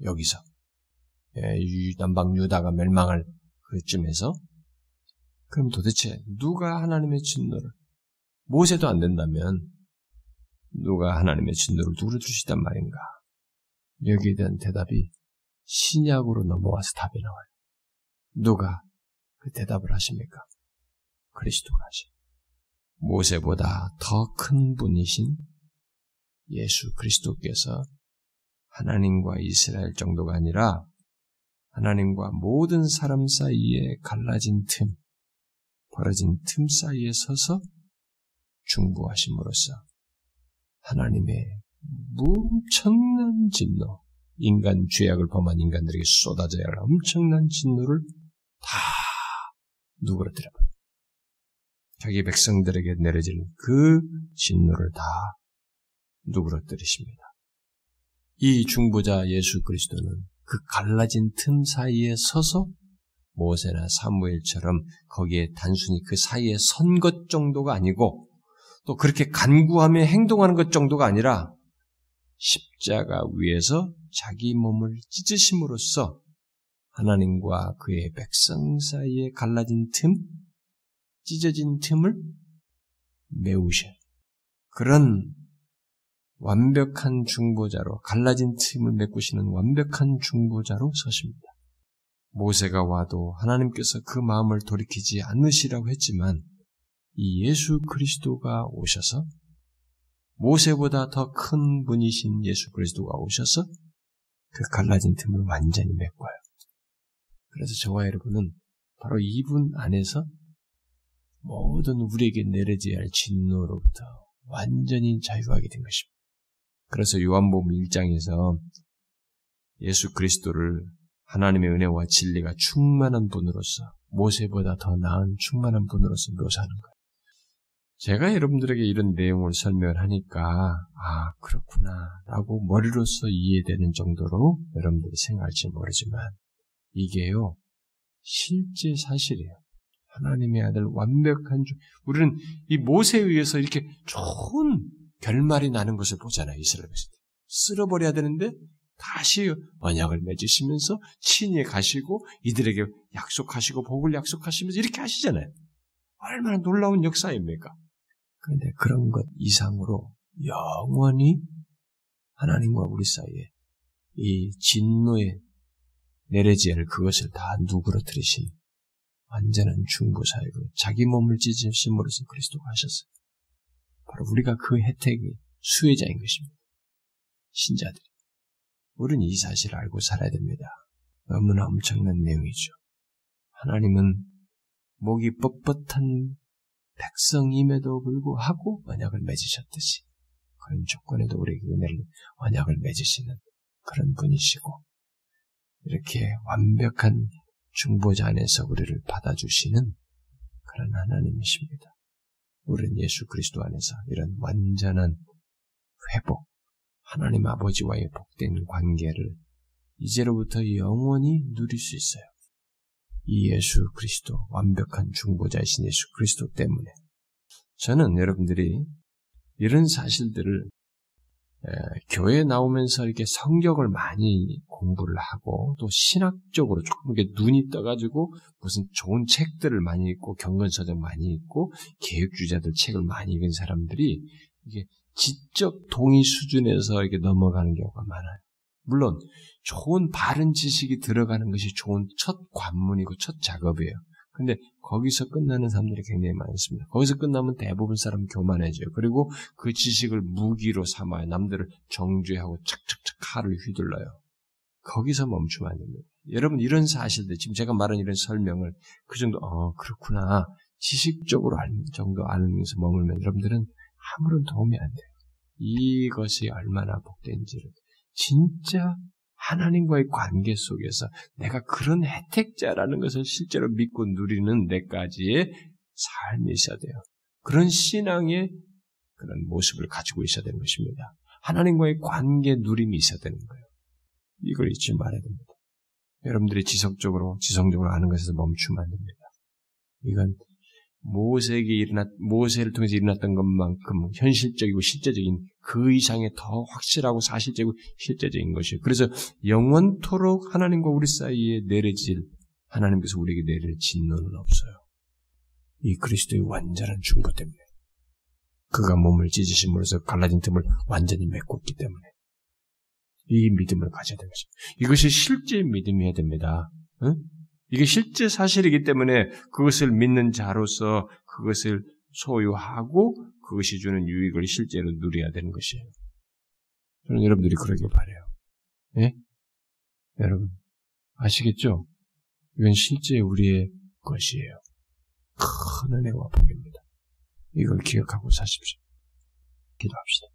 여기서 예, 남방 유다가 멸망할 그쯤에서 그럼 도대체 누가 하나님의 진노를 모세도 안 된다면 누가 하나님의 진노를 누구를 주시단 말인가? 여기에 대한 대답이 신약으로 넘어와서 답이 나와요. 누가 그 대답을 하십니까? 그리스도가 하시. 모세보다 더 큰 분이신 예수 그리스도께서 하나님과 이스라엘 정도가 아니라 하나님과 모든 사람 사이에 갈라진 틈, 벌어진 틈 사이에 서서 중보하심으로써 하나님의 엄청난 진노, 인간 죄악을 범한 인간들에게 쏟아져야 할 엄청난 진노를 다 누그러뜨려. 자기 백성들에게 내려질 그 진노를 다 누그러뜨리십니다. 이 중보자 예수 그리스도는 그 갈라진 틈 사이에 서서 모세나 사무엘처럼 거기에 단순히 그 사이에 선 것 정도가 아니고 또 그렇게 간구하며 행동하는 것 정도가 아니라 십자가 위에서 자기 몸을 찢으심으로써 하나님과 그의 백성 사이에 갈라진 틈, 찢어진 틈을 메우셔. 그런 완벽한 중보자로 갈라진 틈을 메꾸시는 완벽한 중보자로 서십니다. 모세가 와도 하나님께서 그 마음을 돌이키지 않으시라고 했지만 이 예수 그리스도가 오셔서 모세보다 더 큰 분이신 예수 그리스도가 오셔서 그 갈라진 틈을 완전히 메꿔요. 그래서 저와 여러분은 바로 이분 안에서 모든 우리에게 내려져야 할 진노로부터 완전히 자유하게 된 것입니다. 그래서 요한복음 1장에서 예수 그리스도를 하나님의 은혜와 진리가 충만한 분으로서 모세보다 더 나은 충만한 분으로서 묘사하는 거예요. 제가 여러분들에게 이런 내용을 설명을 하니까 아 그렇구나 라고 머리로서 이해되는 정도로 여러분들이 생각할지 모르지만 이게요 실제 사실이에요. 하나님의 아들 완벽한 주 우리는 이 모세에 의해서 이렇게 좋은 결말이 나는 것을 보잖아요. 이스라엘 백성들. 쓸어버려야 되는데 다시 언약을 맺으시면서 친히 가시고 이들에게 약속하시고 복을 약속하시면서 이렇게 하시잖아요. 얼마나 놀라운 역사입니까? 그런데 그런 것 이상으로 영원히 하나님과 우리 사이에 이 진노의 내려지을 그것을 다 누그러뜨리신 완전한 중보사역을 자기 몸을 찢으심으로써 그리스도가 하셨어요. 바로 우리가 그 혜택의 수혜자인 것입니다. 신자들이. 우리는 이 사실을 알고 살아야 됩니다. 너무나 엄청난 내용이죠. 하나님은 목이 뻣뻣한 백성임에도 불구하고 언약을 맺으셨듯이 그런 조건에도 우리에게 은혜를 언약을 맺으시는 그런 분이시고 이렇게 완벽한 중보자 안에서 우리를 받아주시는 그런 하나님이십니다. 우리는 예수 그리스도 안에서 이런 완전한 회복, 하나님 아버지와의 복된 관계를 이제로부터 영원히 누릴 수 있어요. 이 예수 그리스도, 완벽한 중보자이신 예수 그리스도 때문에. 저는 여러분들이 이런 사실들을 교회에 나오면서 이렇게 성경을 많이 공부를 하고 또 신학적으로 조금 이렇게 눈이 떠가지고 무슨 좋은 책들을 많이 읽고 경건서적 많이 읽고 개혁주자들 책을 많이 읽은 사람들이 이게 지적 동의 수준에서 이렇게 넘어가는 경우가 많아요. 물론 좋은 바른 지식이 들어가는 것이 좋은 첫 관문이고 첫 작업이에요. 근데 거기서 끝나는 사람들이 굉장히 많습니다. 거기서 끝나면 대부분 사람 교만해져요. 그리고 그 지식을 무기로 삼아요. 남들을 정죄하고 착착착 칼을 휘둘러요. 거기서 멈추면 안 됩니다. 여러분 이런 사실들 지금 제가 말한 이런 설명을 그 정도 어 그렇구나 지식적으로 알 정도 알면서 머물면 여러분들은 아무런 도움이 안 돼요. 이것이 얼마나 복된지를 진짜 하나님과의 관계 속에서 내가 그런 혜택자라는 것을 실제로 믿고 누리는 데까지의 삶이 있어야 돼요. 그런 신앙의 그런 모습을 가지고 있어야 되는 것입니다. 하나님과의 관계 누림이 있어야 되는 거예요. 이걸 잊지 말아야 됩니다. 여러분들이 지속적으로, 지성적으로 아는 것에서 멈추면 안 됩니다. 이건 모세에게 일어났, 모세를 통해서 일어났던 것만큼 현실적이고 실제적인 그 이상의 더 확실하고 사실적이고 실제적인 것이에요. 그래서 영원토록 하나님과 우리 사이에 내려질 하나님께서 우리에게 내릴 진노는 없어요. 이 그리스도의 완전한 중보 때문에 그가 몸을 찢으심으로써 갈라진 틈을 완전히 메꿨기 때문에 이 믿음을 가져야 것입니다. 이것이 실제 믿음이어야 됩니다. 응? 이게 실제 사실이기 때문에 그것을 믿는 자로서 그것을 소유하고 그것이 주는 유익을 실제로 누려야 되는 것이에요. 저는 여러분들이 그러길 바래요. 예? 여러분 아시겠죠? 이건 실제 우리의 것이에요. 큰 은혜와 복입니다. 이걸 기억하고 사십시오. 기도합시다.